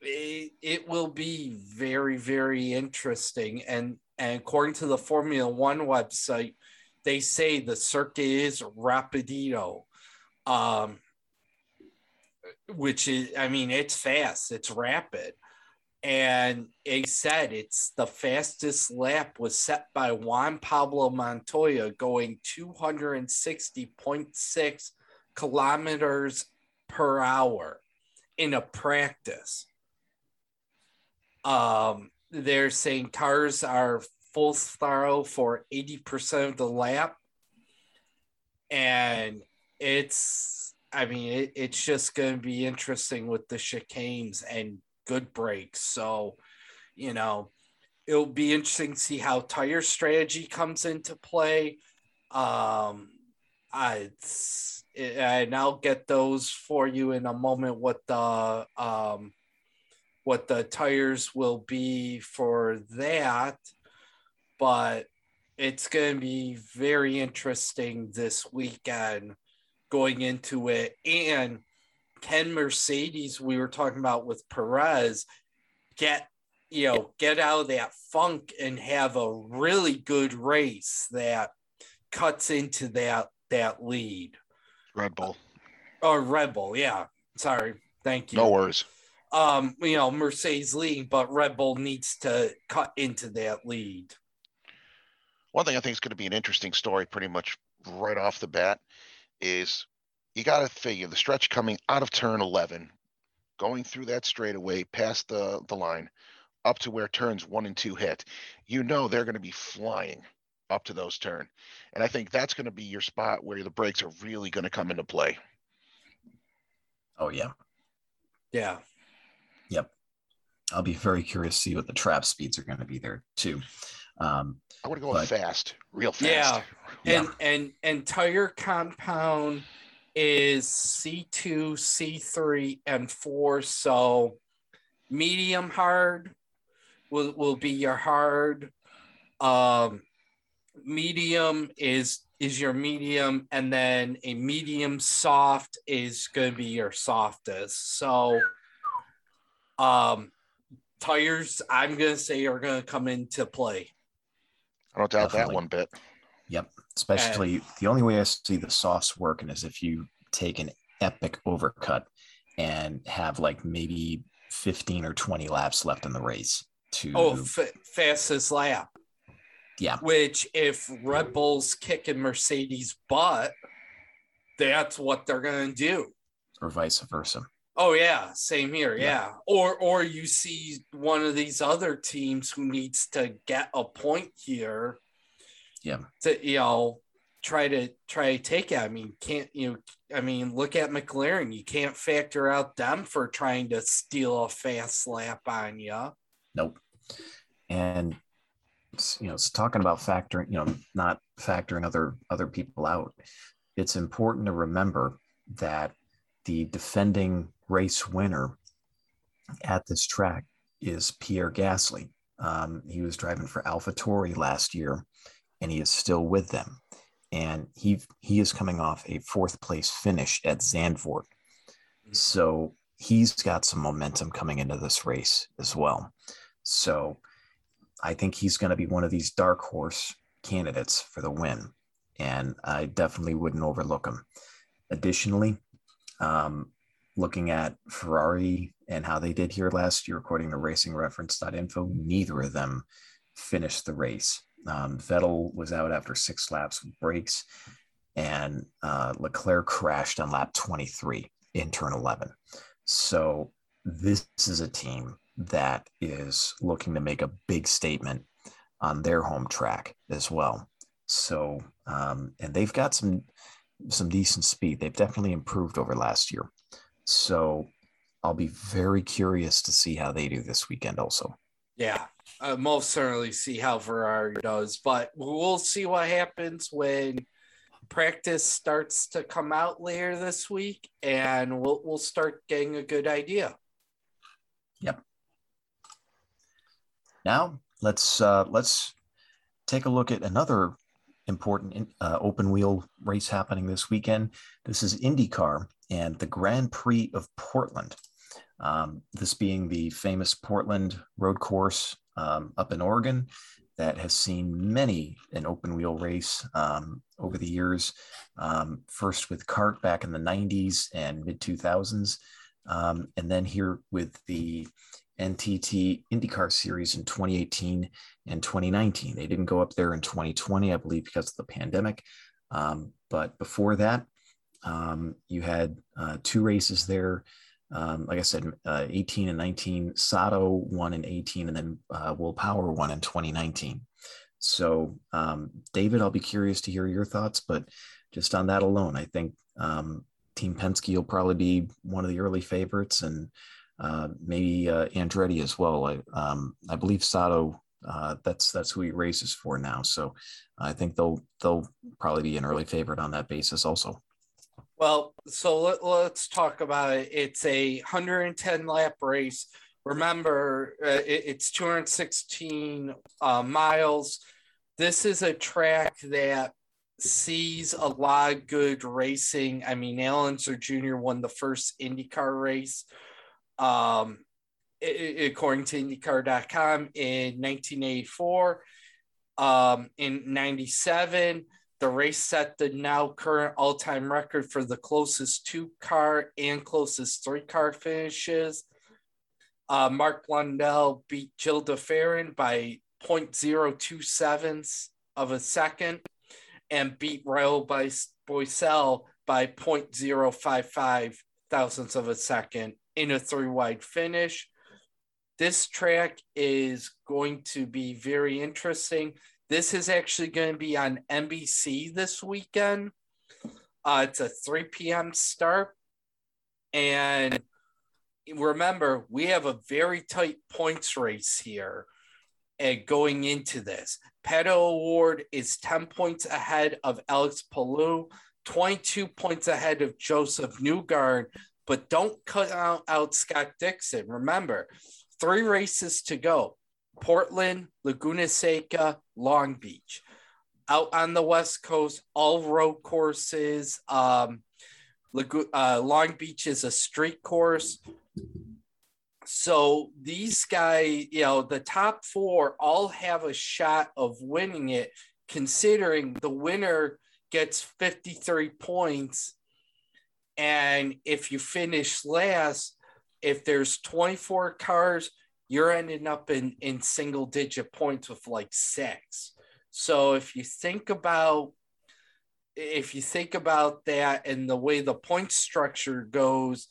it, it will be very, very interesting. And and according to the Formula One website, they say the circuit is Rapidito, um, which is, I mean, it's fast, it's rapid. And it said it's the fastest lap was set by Juan Pablo Montoya going 260.6 kilometers per hour in a practice. Um, they're saying tires are full throttle for 80% of the lap. And it's, I mean, it, it's just going to be interesting with the chicanes and good brakes. So, you know, it'll be interesting to see how tire strategy comes into play. Um, I, and I'll get those for you in a moment. What the um, what the tires will be for that, but it's going to be very interesting this weekend going into it. And can Mercedes, we were talking about with Perez, get you know get out of that funk and have a really good race that cuts into that that lead. Red Bull. Or Red Bull, yeah. Sorry. Thank you. No worries um, you know, Mercedes lead, but Red Bull needs to cut into that lead. One thing I think is going to be an interesting story, pretty much right off the bat, is you got to figure the stretch coming out of turn 11, going through that straightaway past the, the line, up to where turns one and two hit. You know they're going to be flying up to those turn. And I think that's going to be your spot where the brakes are really going to come into play. Oh, yeah. Yeah. Yep. I'll be very curious to see what the trap speeds are going to be there too. Um, I want to go but, fast, real fast. Yeah. yeah. And and and tire compound is C2, C3, and four. So medium hard will, will be your hard. Um, medium is is your medium, and then a medium soft is going to be your softest. So um, tires, I'm going to say, are going to come into play. I don't doubt Definitely. that one bit. Yep. Especially and, the only way I see the sauce working is if you take an epic overcut and have like maybe 15 or 20 laps left in the race to oh f- fastest lap yeah which if red bull's kicking mercedes butt that's what they're going to do or vice versa Oh yeah, same here. Yeah. yeah. Or or you see one of these other teams who needs to get a point here. Yeah. To you know try to try to take it. I mean, can't you know, I mean, look at McLaren. You can't factor out them for trying to steal a fast lap on you. Nope. And you know, it's talking about factoring, you know, not factoring other other people out. It's important to remember that the defending race winner at this track is Pierre Gasly. Um, he was driving for AlphaTauri last year, and he is still with them. And he he is coming off a fourth place finish at Zandvoort. So he's got some momentum coming into this race as well. So I think he's going to be one of these dark horse candidates for the win. And I definitely wouldn't overlook him. Additionally, um, looking at Ferrari and how they did here last year, according to racingreference.info, neither of them finished the race. Um, Vettel was out after six laps with brakes, and uh, Leclerc crashed on lap 23 in turn 11. So this is a team that is looking to make a big statement on their home track as well. So, um, and they've got some some decent speed. They've definitely improved over last year. So, I'll be very curious to see how they do this weekend. Also, yeah, I most certainly see how Ferrari does, but we'll see what happens when practice starts to come out later this week, and we'll we'll start getting a good idea. Yep. Now let's uh, let's take a look at another important uh, open wheel race happening this weekend. This is IndyCar and the Grand Prix of Portland. Um, this being the famous Portland road course um, up in Oregon that has seen many an open wheel race um, over the years. Um, first with CART back in the 90s and mid 2000s, um, and then here with the NTT IndyCar Series in 2018 and 2019. They didn't go up there in 2020, I believe, because of the pandemic. Um, but before that, um, you had uh, two races there. Um, like I said, uh, 18 and 19. Sato won in 18, and then uh, Will Power won in 2019. So, um, David, I'll be curious to hear your thoughts, but just on that alone, I think um, Team Penske will probably be one of the early favorites, and uh, maybe uh, Andretti as well. I, um, I believe Sato. Uh, that's that's who he races for now. So I think they'll they'll probably be an early favorite on that basis also. Well, so let, us talk about it. It's a 110 lap race. Remember, uh, it, it's 216 uh, miles. This is a track that sees a lot of good racing. I mean, Al Unser Jr. won the first IndyCar race um, according to IndyCar.com, in 1984. Um, in 97, the race set the now current all time record for the closest two car and closest three car finishes. Uh, Mark Blundell beat Gil de Ferran by 0.027 of a second and beat Raul Boesel by 0.055 thousandths of a second in a three wide finish. This track is going to be very interesting. This is actually going to be on NBC this weekend. Uh, it's a 3 p.m. start. And remember, we have a very tight points race here and going into this. Pato O'Ward is 10 points ahead of Alex Palou, 22 points ahead of Josef Newgarden, but don't cut out, out Scott Dixon. Remember, three races to go Portland, Laguna Seca, Long Beach. Out on the West Coast, all road courses. Um, uh, Long Beach is a street course. So these guys, you know, the top four all have a shot of winning it, considering the winner gets 53 points and if you finish last, if there's 24 cars, you're ending up in, in single digit points with like six. So if you think about if you think about that and the way the point structure goes,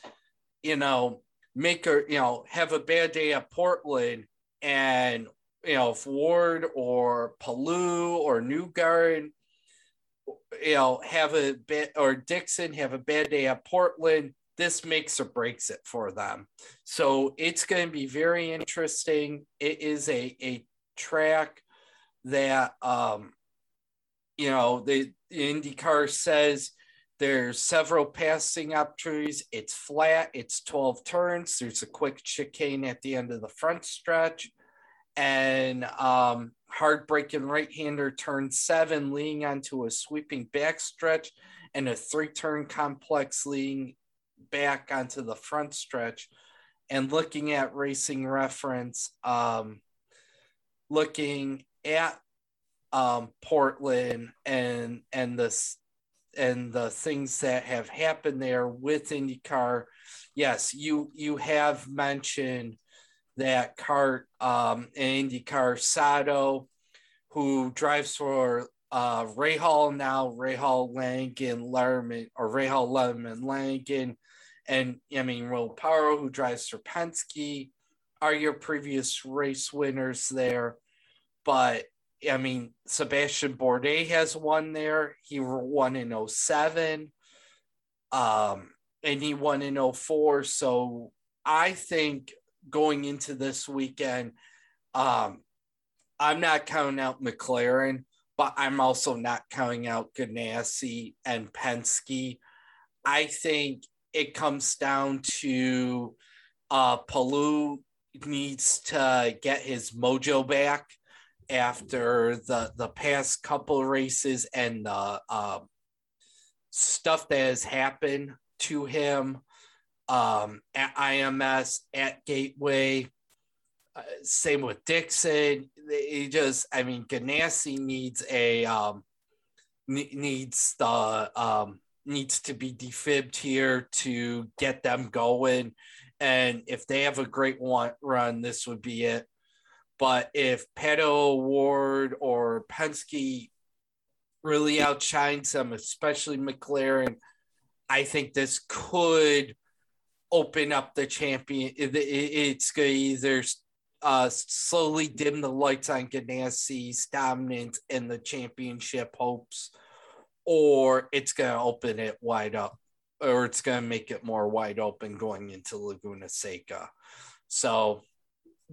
you know, make a you know have a bad day at Portland and you know if Ward or Palou or Newgarden you know, have a bit or Dixon have a bad day at Portland, this makes or breaks it for them. So it's going to be very interesting. It is a, a track that, um, you know, the, IndyCar says there's several passing opportunities. It's flat, it's 12 turns. There's a quick chicane at the end of the front stretch. And um, hard right hander turn seven, leading onto a sweeping backstretch and a three turn complex leading back onto the front stretch and looking at racing reference, um, looking at um, Portland and and the and the things that have happened there with IndyCar. Yes, you you have mentioned that cart um, in IndyCar Sato, who drives for uh, Rahal now, Rahal Lanigan Letterman or Rahal Letterman Lanigan, and I mean Will Power, who drives for Penske, are your previous race winners there. But I mean, Sebastian Bourdais has won there. He won in 07. Um, and he won in 04. So I think going into this weekend, um, I'm not counting out McLaren, but I'm also not counting out Ganassi and Penske. I think it comes down to uh, needs to get his mojo back after the the past couple races and the um, stuff that has happened to him um, at IMS at Gateway. Uh, same with Dixon. He just, I mean, Ganassi needs a um, needs the um, needs to be defibbed here to get them going. And if they have a great one run, this would be it. But if Pato O'Ward or Penske really outshines them, especially McLaren, I think this could open up the champion. It's going to either uh, slowly dim the lights on Ganassi's dominance in the championship hopes, or it's going to open it wide up, or it's going to make it more wide open going into Laguna Seca. So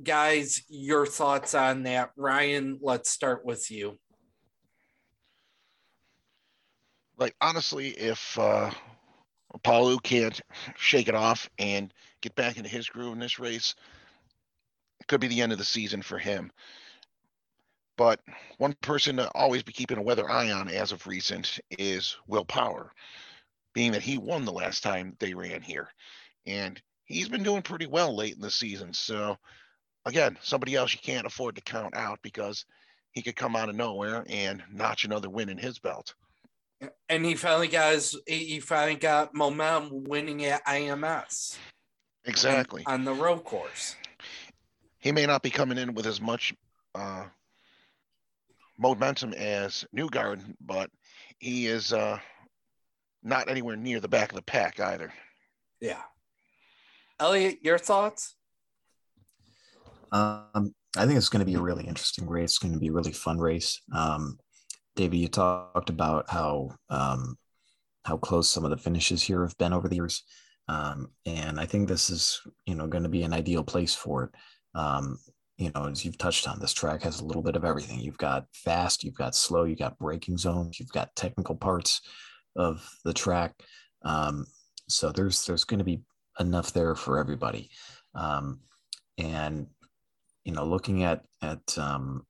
guys, your thoughts on that. Ryan, let's start with you. Like honestly, if uh Palou can't shake it off and get back into his groove in this race, it could be the end of the season for him. But one person to always be keeping a weather eye on as of recent is Will Power, being that he won the last time they ran here. And he's been doing pretty well late in the season. So again, somebody else you can't afford to count out because he could come out of nowhere and notch another win in his belt. And he finally got his, he finally got momentum winning at IMS. Exactly. On, on the road course. He may not be coming in with as much uh, momentum as Newgarden, but he is uh, not anywhere near the back of the pack either. Yeah. Elliot, your thoughts? Um, I think it's going to be a really interesting race. It's going to be a really fun race. Um, David, you talked about how um, how close some of the finishes here have been over the years, um, and I think this is you know going to be an ideal place for it. Um, you know, as you've touched on, this track has a little bit of everything. You've got fast, you've got slow, you've got braking zones, you've got technical parts of the track. Um, so there's there's going to be enough there for everybody. Um, and you know, looking at at um,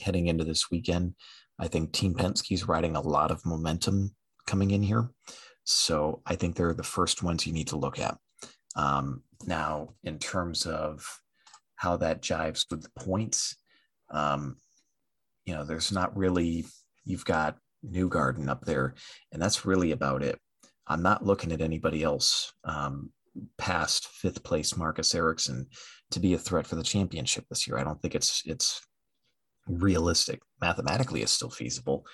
heading into this weekend, I think Team Penske's riding a lot of momentum coming in here. So I think they're the first ones you need to look at. Um, now, in terms of how that jives with the points, um, you know, there's not really, you've got Newgarden up there, and that's really about it. I'm not looking at anybody else um, past fifth place Marcus Ericsson to be a threat for the championship this year. I don't think it's it's realistic. Mathematically, it's still feasible,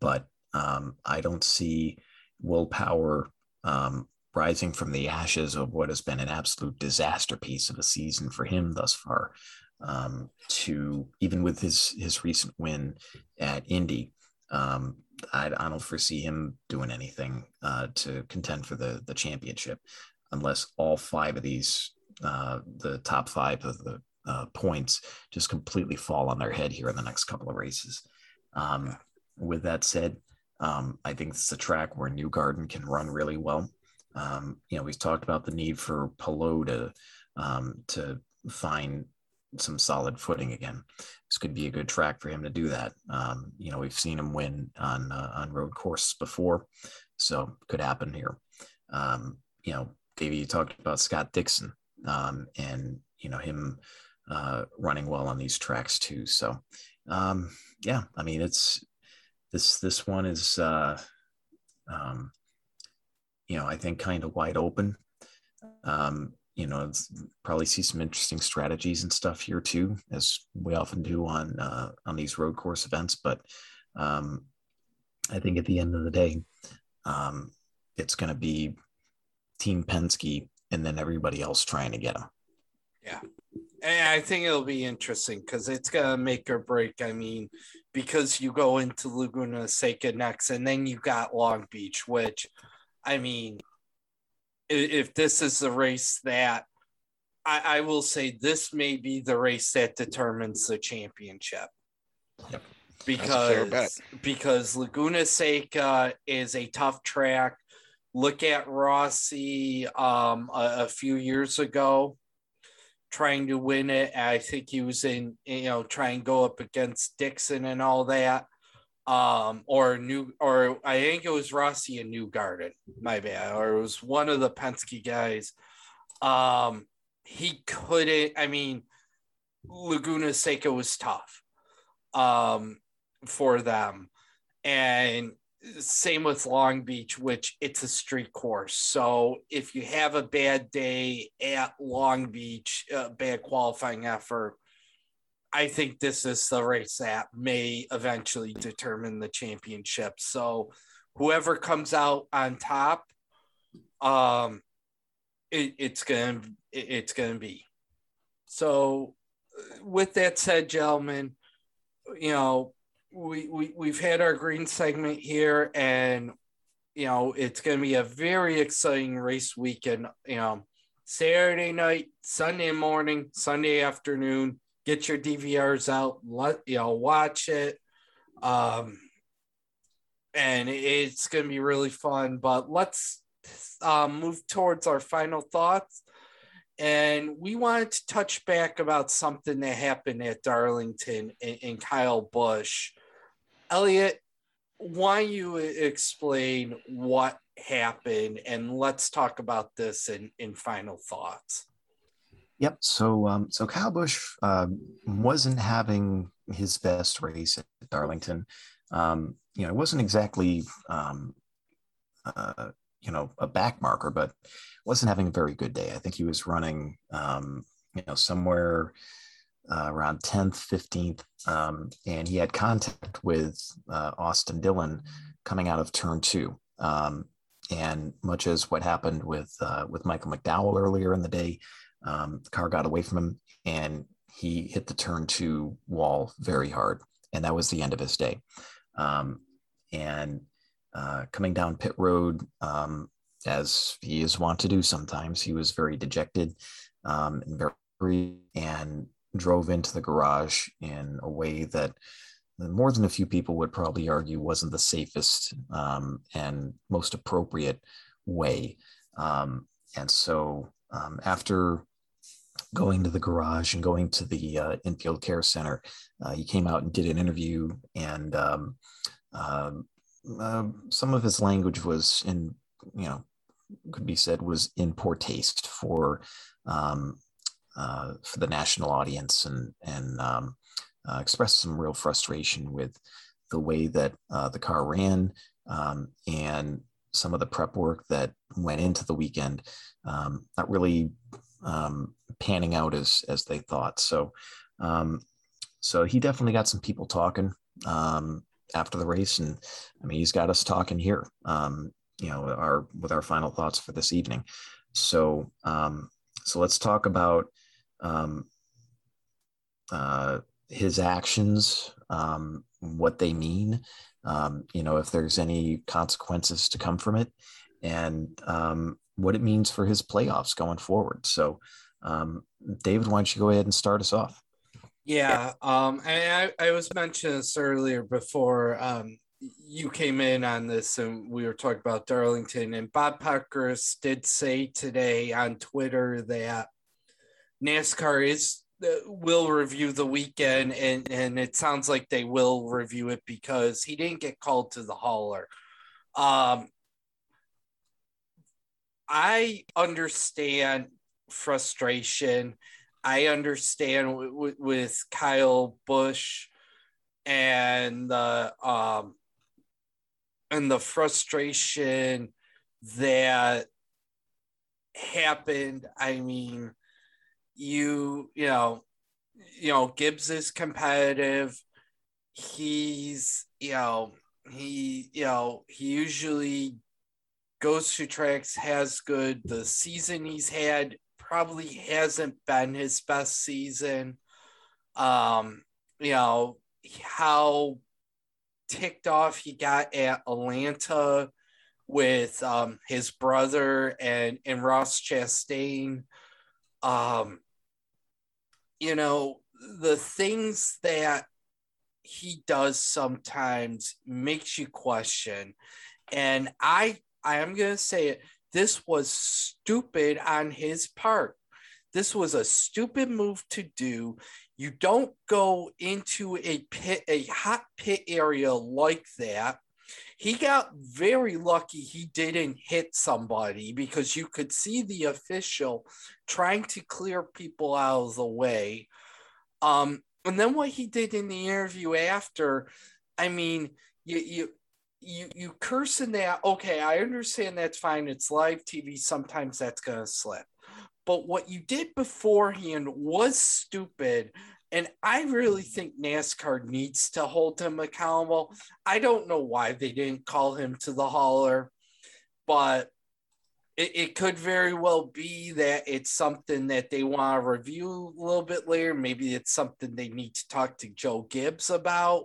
but um, I don't see Will Power um, rising from the ashes of what has been an absolute disaster piece of a season for him thus far. Um, to even with his his recent win at Indy, um, I, I, don't foresee him doing anything uh, to contend for the the championship unless all five of these uh, the top five of the uh, points just completely fall on their head here in the next couple of races. Um, with that said, um, I think it's a track where Newgarden can run really well. Um, you know, we've talked about the need for Palou to um, to find some solid footing again. This could be a good track for him to do that. Um, you know, we've seen him win on uh, on road course before, so could happen here. Um, you know, Davey, you talked about Scott Dixon um, and, you know, him uh, running well on these tracks too. So, um, yeah, I mean, it's this, this one is, uh, um, you know, I think kind of wide open. Um, you know, probably see some interesting strategies and stuff here too, as we often do on uh, on these road course events. But um, I think at the end of the day, um, it's going to be Team Penske and then everybody else trying to get them. Yeah. And I think it'll be interesting because it's going to make or break. I mean, because you go into Laguna Seca next and then you got Long Beach, which, I mean, if this is the race that I, I, will say this may be the race that determines the championship. Yep. Because because Laguna Seca is a tough track. Look at Rossi um, a, a few years ago trying to win it. I think he was in, you know, try and go up against Dixon and all that um, or new, or I think it was Rossi and Newgarden, my bad, or it was one of the Penske guys. Um, he couldn't. I mean, Laguna Seca was tough, um, for them, and same with Long Beach, which it's a street course. So if you have a bad day at Long Beach, a bad qualifying effort, I think this is the race that may eventually determine the championship. So whoever comes out on top, um, it, it's gonna it, it's gonna be. So with that said, gentlemen, you know we, we we've had our green segment here, and you know it's gonna be a very exciting race weekend. You know, Saturday night, Sunday morning, Sunday afternoon get your DVRs out, let you know, watch it. Um, and it's going to be really fun. But let's um, move towards our final thoughts. And we wanted to touch back about something that happened at Darlington and, Kyle Busch. Elliot, why you explain what happened and let's talk about this in, in final thoughts. Yep. So, um, so Kyle Busch uh, wasn't having his best race at Darlington. Um, you know, it wasn't exactly, um, uh, you know, a back marker, but wasn't having a very good day. I think he was running, um, you know, somewhere uh, around 10th, 15th, um, and he had contact with uh, Austin Dillon coming out of turn two. Um, and much as what happened with uh, with Michael McDowell earlier in the day, um, the car got away from him and he hit the turn two wall very hard. And that was the end of his day. Um, and uh, coming down pit road, um, as he is wont to do sometimes, he was very dejected um, and very, and drove into the garage in a way that more than a few people would probably argue wasn't the safest um, and most appropriate way. Um, and so um, after going to the garage and going to the uh, infield care center. Uh, he came out and did an interview, and um, uh, some of his language was in, you know, could be said was in poor taste for um, uh, for the national audience, and and um, uh, expressed some real frustration with the way that uh, the car ran um, and some of the prep work that went into the weekend. Um, not really um, panning out as as they thought. So, um, so he definitely got some people talking um, after the race, and I mean he's got us talking here. Um, you know, our with our final thoughts for this evening. So, um, so let's talk about um, uh, his actions, um, what they mean. Um, you know, if there's any consequences to come from it, and um, what it means for his playoffs going forward. So, um, David, why don't you go ahead and start us off? Yeah, um, I, I was mentioning this earlier before um, you came in on this, and we were talking about Darlington. And Bob Pockrass did say today on Twitter that NASCAR is uh, will review the weekend, and and it sounds like they will review it because he didn't get called to the hauler. Um, I understand frustration. I understand w- w- with Kyle Busch and the um and the frustration that happened. I mean, you you know, you know, Gibbs is competitive. He's you know he you know he usually goes to tracks has good. The season he's had probably hasn't been his best season. Um you know how ticked off he got at atlanta with um his brother and and ross chastain. Um you know the things that he does sometimes makes you question. And I I am gonna say it, this was stupid on his part. This was a stupid move to do. You don't go into a pit, a hot pit area like that. He got very lucky he didn't hit somebody because you could see the official trying to clear people out of the way. Um, and then what he did in the interview after, I mean, you you you you cursing that. Okay, I understand that's fine. It's live TV. Sometimes that's gonna slip. But what you did beforehand was stupid. And I really think NASCAR needs to hold him accountable. I don't know why they didn't call him to the hauler, but it, it could very well be that it's something that they want to review a little bit later. Maybe it's something they need to talk to Joe Gibbs about.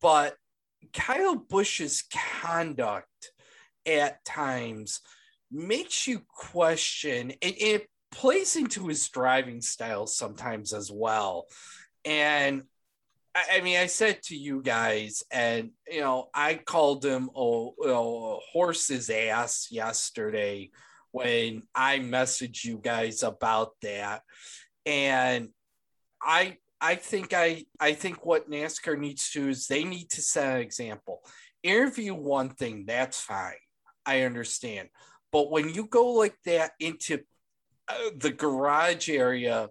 But Kyle Busch's conduct at times makes you question, and it plays into his driving style sometimes as well. And I, mean, I said to you guys, and you know, I called him a horse's ass yesterday when I messaged you guys about that, and I I think I I think what NASCAR needs to is they need to set an example. Interview one thing, that's fine. I understand. But when you go like that into uh, the garage area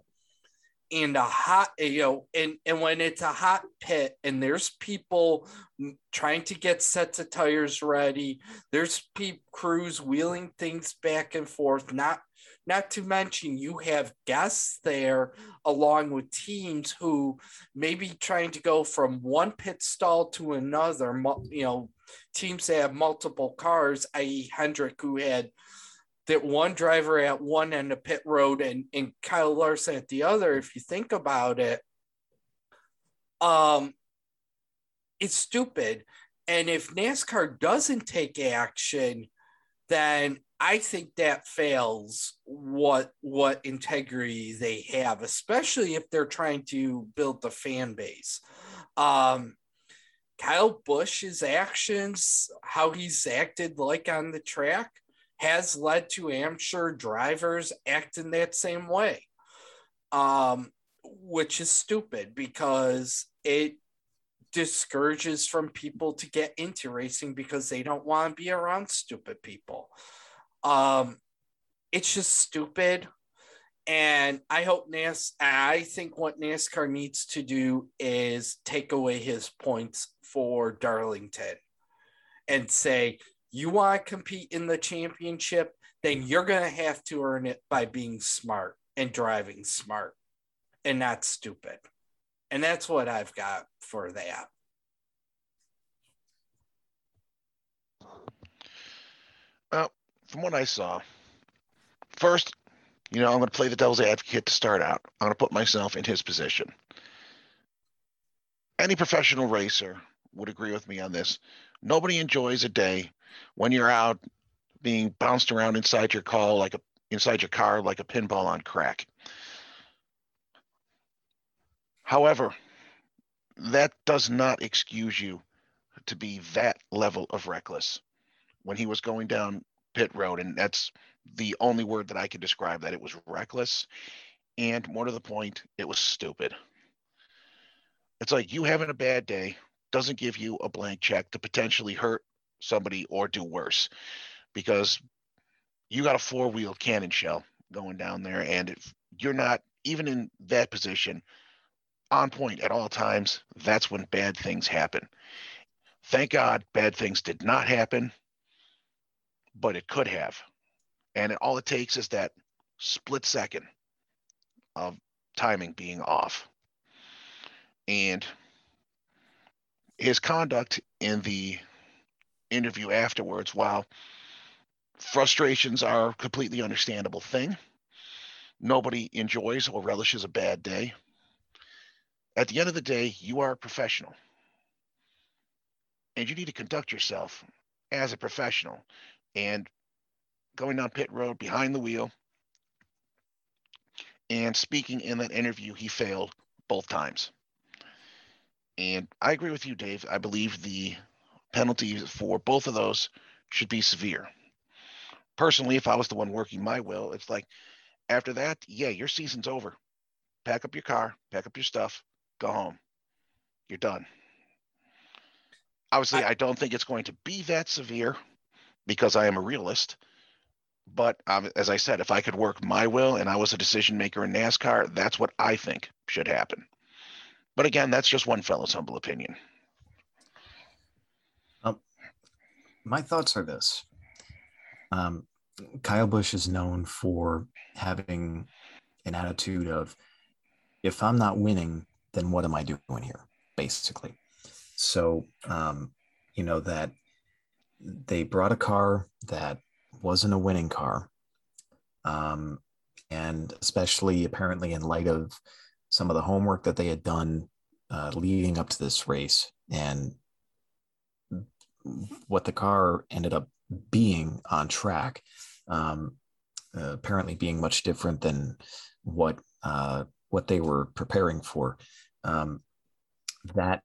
and a hot you know and and when it's a hot pit and there's people trying to get sets of tires ready there's people crews wheeling things back and forth not not to mention you have guests there along with teams who may be trying to go from one pit stall to another. You know teams that have multiple cars i.e hendrick who had that one driver at one end of pit road and, and Kyle Larson at the other, if you think about it, um, it's stupid. And if NASCAR doesn't take action, then I think that fails what what integrity they have, especially if they're trying to build the fan base. Um, Kyle Busch's actions, how he's acted like on the track, has led to amateur drivers acting that same way, um, which is stupid because it discourages from people to get into racing because they don't want to be around stupid people. Um, it's just stupid. And I hope NAS, I think what NASCAR needs to do is take away his points for Darlington and say, you want to compete in the championship, then you're going to have to earn it by being smart and driving smart and not stupid. And that's what I've got for that. Well, from what I saw, first, you know, I'm going to play the devil's advocate to start out. I'm going to put myself in his position. Any professional racer would agree with me on this. Nobody enjoys a day when you're out being bounced around inside your car like a inside your car like a pinball on crack. However, that does not excuse you to be that level of reckless when he was going down pit road and that's the only word that I could describe that it was reckless and more to the point it was stupid. It's like you having a bad day doesn't give you a blank check to potentially hurt somebody or do worse because you got a four wheel cannon shell going down there, and if you're not even in that position on point at all times, that's when bad things happen. Thank God bad things did not happen, but it could have. And it, all it takes is that split second of timing being off. And his conduct in the interview afterwards, while frustrations are a completely understandable thing, nobody enjoys or relishes a bad day. At the end of the day, you are a professional. And you need to conduct yourself as a professional. And going down pit road behind the wheel and speaking in that interview, he failed both times. And I agree with you, Dave. I believe the penalties for both of those should be severe. Personally, if I was the one working my will, it's like after that, yeah, your season's over. Pack up your car, pack up your stuff, go home. You're done. Obviously, I, I don't think it's going to be that severe because I am a realist. But um, as I said, if I could work my will and I was a decision maker in NASCAR, that's what I think should happen. But again, that's just one fellow's humble opinion. Um, my thoughts are this um, Kyle Busch is known for having an attitude of, if I'm not winning, then what am I doing here? Basically. So, um, you know, that they brought a car that wasn't a winning car. Um, and especially apparently in light of some of the homework that they had done uh, leading up to this race and what the car ended up being on track, um, uh, apparently being much different than what uh, what they were preparing for. Um, that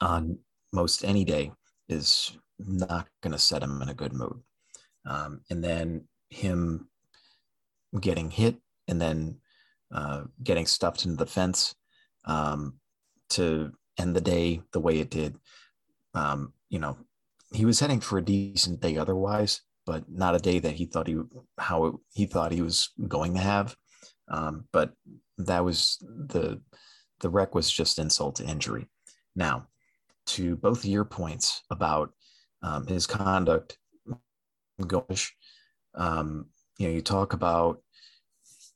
on most any day is not going to set him in a good mood. Um, and then him getting hit and then uh, getting stuffed into the fence um, to end the day the way it did. Um, you know, he was heading for a decent day otherwise, but not a day that he thought he how he thought he was going to have. Um, but that was the the wreck was just insult to injury. Now, to both your points about um, his conduct Gosh, um, you know, you talk about,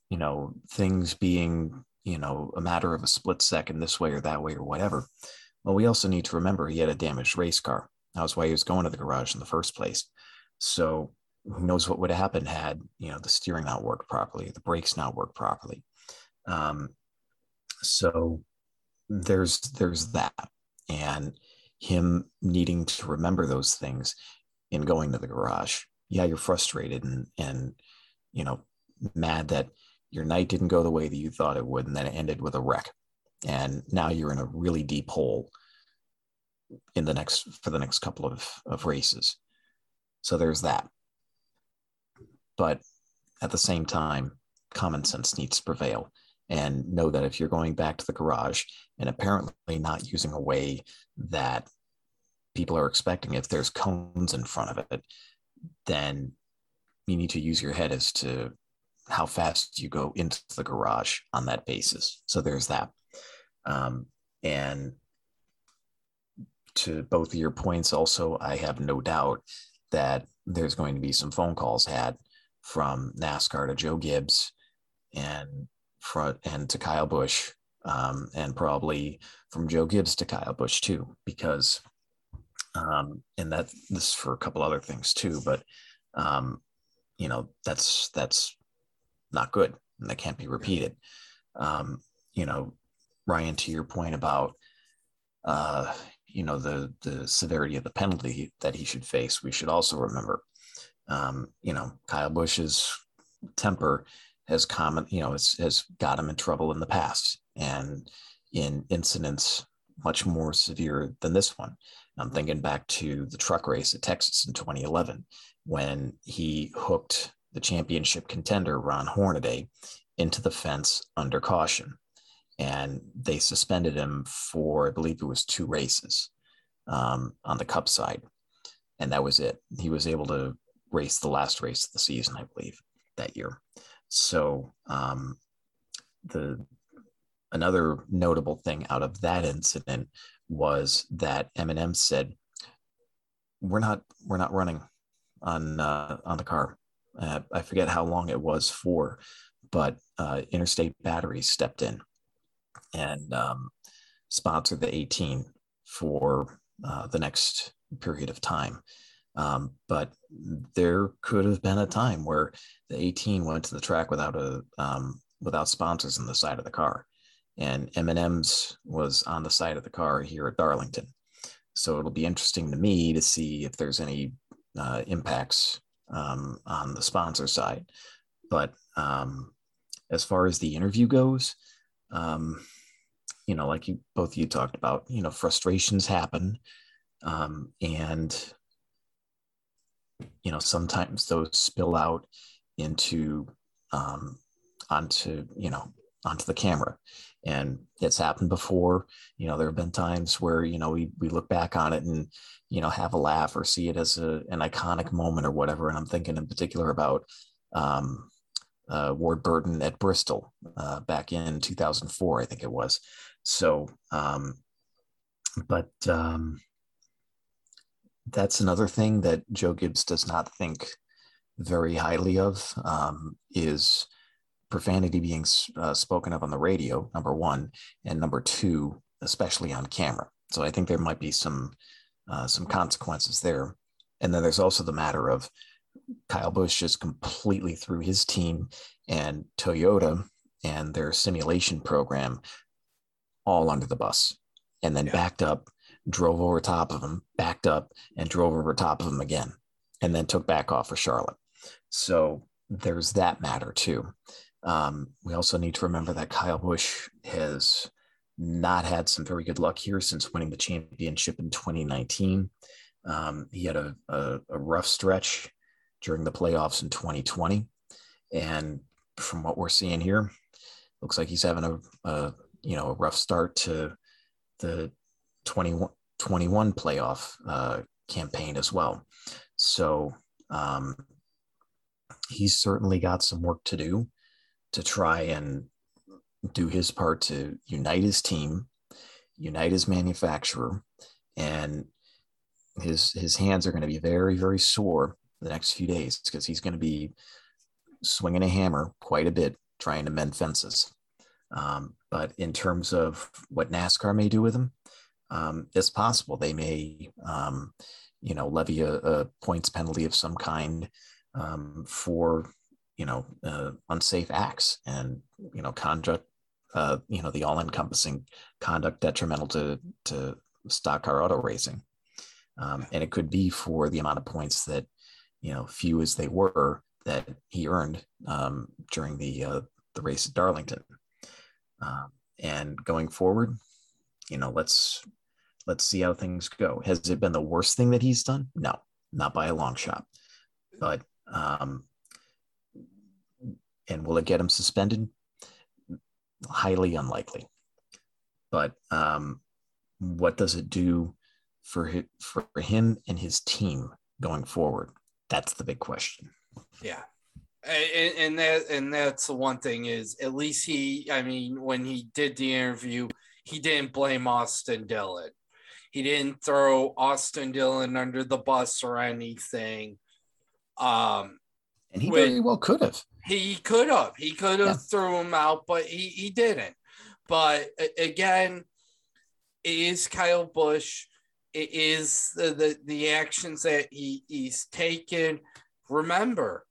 you know, things being, you know, a matter of a split second this way or that way or whatever. Well, we also need to remember he had a damaged race car. That was why he was going to the garage in the first place. So who knows what would have happened had, you know, the steering not worked properly, the brakes not worked properly. Um, so there's there's that. And him needing to remember those things in going to the garage yeah, you're frustrated and and you know mad that your night didn't go the way that you thought it would, and then it ended with a wreck, and now you're in a really deep hole in the next for the next couple of, of races. So there's that. But at the same time, common sense needs to prevail and know that if you're going back to the garage and apparently not using a way that people are expecting, if there's cones in front of it, then you need to use your head as to how fast you go into the garage on that basis. So there's that. Um, and to both of your points, also, I have no doubt that there's going to be some phone calls had from NASCAR to Joe Gibbs and front and to Kyle Busch, um, and probably from Joe Gibbs to Kyle Busch too, because um, and that this is for a couple other things too but um, you know that's that's not good and that can't be repeated. Um, you know ryan to your point about uh, you know the the severity of the penalty that he should face we should also remember um, you know kyle busch's temper has common you know has, has got him in trouble in the past and in incidents much more severe than this one I'm thinking back to the truck race at Texas in 2011 when he hooked the championship contender, Ron Hornaday, into the fence under caution. And they suspended him for, I believe it was two races um, on the cup side. And that was it. He was able to race, the last race of the season, I believe, that year. So um, the another notable thing out of that incident was that M&M said, "We're not we're not running on uh, on the car." Uh, I forget how long it was for, but uh, Interstate Batteries stepped in and um, sponsored the 18 for uh, the next period of time. Um, but there could have been a time where the 18 went to the track without a um, without sponsors on the side of the car, and M&M's was on the side of the car here at Darlington. So it'll be interesting to me to see if there's any uh, impacts um, on the sponsor side. But um, as far as the interview goes, um, you know, like you both you talked about, you know, frustrations happen, um, and you know sometimes those spill out into um, onto you know onto the camera. And it's happened before. You know there have been times where you know we, we look back on it and you know have a laugh or see it as a, an iconic moment or whatever. And i'm thinking in particular about um, uh, ward burton at bristol uh, back in 2004 i think it was. So um, but um, that's another thing that joe gibbs does not think very highly of um, is profanity being uh, spoken of on the radio, number one, and number two, especially on camera. So I think there might be some uh, some consequences there. And then there's also the matter of Kyle Busch just completely threw his team and Toyota and their simulation program all under the bus, and then yeah. backed up, drove over top of him, backed up, and drove over top of him again, and then took back off for Charlotte. So there's that matter too. Um, we also need to remember that Kyle Busch has not had some very good luck here since winning the championship in 2019. Um, he had a, a, a, rough stretch during the playoffs in 2020. And from what we're seeing here, looks like he's having a, a you know a rough start to the 21, 21 playoff uh, campaign as well. So um, he's certainly got some work to do to try and do his part to unite his team, unite his manufacturer, and his his hands are going to be very very sore the next few days because he's going to be swinging a hammer quite a bit trying to mend fences. Um, but in terms of what NASCAR may do with him, um, possible. They may, um, you know, levy a, a, points penalty of some kind um, for you know uh, unsafe acts and you know conduct uh, you know the all-encompassing conduct detrimental to to stock car auto racing. Um, and it could be for the amount of points that you know few as they were that he earned um, during the uh, the race at Darlington. Um, and going forward you know let's let's see how things go has it been the worst thing that he's done no not by a long shot but um, and will it get him suspended? Highly unlikely. But um, what does it do for for him and his team going forward? That's the big question. Yeah. And, and that and that's the one thing is at least he I mean when he did the interview he didn't blame Austin Dillon he didn't throw Austin Dillon under the bus or anything um and he very well could have he could have. He could have yeah. threw him out, but he, he didn't. But again, it is Kyle Busch. It is the, the, the actions that he, he's taken. Remember,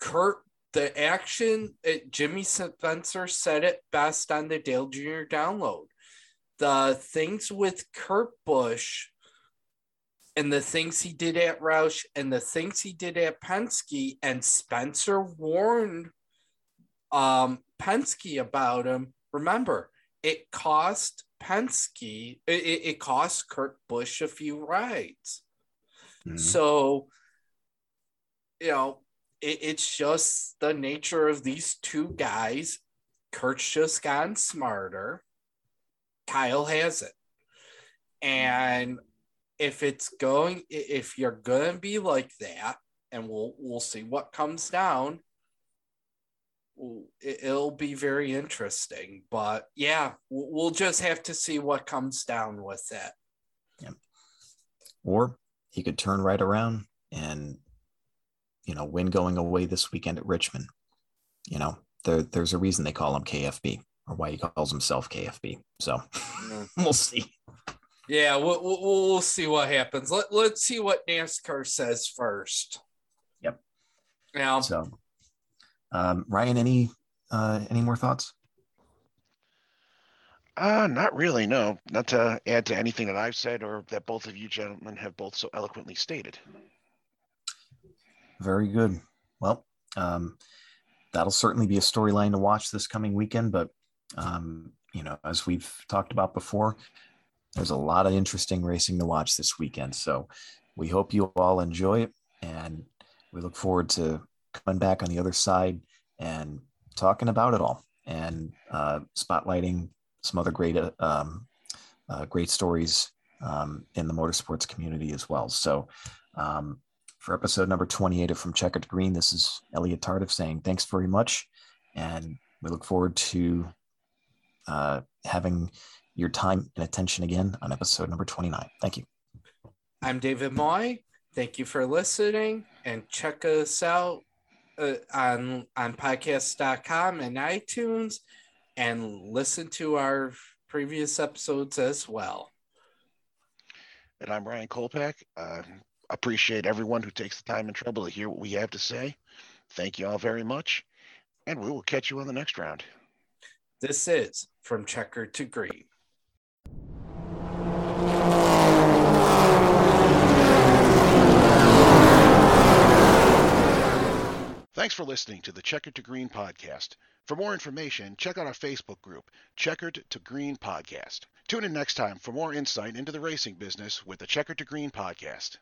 Kurt, the action, it, Jimmy Spencer said it best on the Dale Jr. download. The things with Kurt Busch and the things he did at Roush and the things he did at Penske, and Spencer warned um, Penske about him. Remember, it cost Penske, it, it cost Kurt Busch a few rides. Mm-hmm. So, you know, it, it's just the nature of these two guys. Kurt's just gotten smarter. Kyle has it. And if it's going if you're gonna be like that and we'll we'll see what comes down. It'll be very interesting, but yeah, we'll just have to see what comes down with that. Yeah. Or he could turn right around and you know win going away this weekend at Richmond. You know, there, there's a reason they call him KFB or why he calls himself KFB. So we'll see. Yeah, we'll, we'll, we'll see what happens. Let, let's see what NASCAR says first. Yep. Yeah. So, um, Ryan, any uh, any more thoughts? Uh, not really. No, not to add to anything that I've said or that both of you gentlemen have both so eloquently stated. Very good. Well, um, that'll certainly be a storyline to watch this coming weekend. But um, you know, as we've talked about before, there's a lot of interesting racing to watch this weekend. So we hope you all enjoy it, and we look forward to coming back on the other side and talking about it all and uh, spotlighting some other great uh, um, uh, great stories um, in the motorsports community as well. So. Um, for episode number 28 of From Checker to Green, this is Elliot Tardif saying thanks very much. And we look forward to uh, having your time and attention again on episode number 29. Thank you. I'm David Moy. Thank you for listening and check us out uh, on, on podcast.com and iTunes and listen to our previous episodes as well. And I'm Ryan Kolpak. Uh, appreciate everyone who takes the time and trouble to hear what we have to say. Thank you all very much, and we will catch you on the next round. This is From Checker to Green. Thanks for listening to the Checkered to Green podcast. For more information, check out our Facebook group, Checkered to Green Podcast. Tune in next time for more insight into the racing business with the Checkered to Green podcast.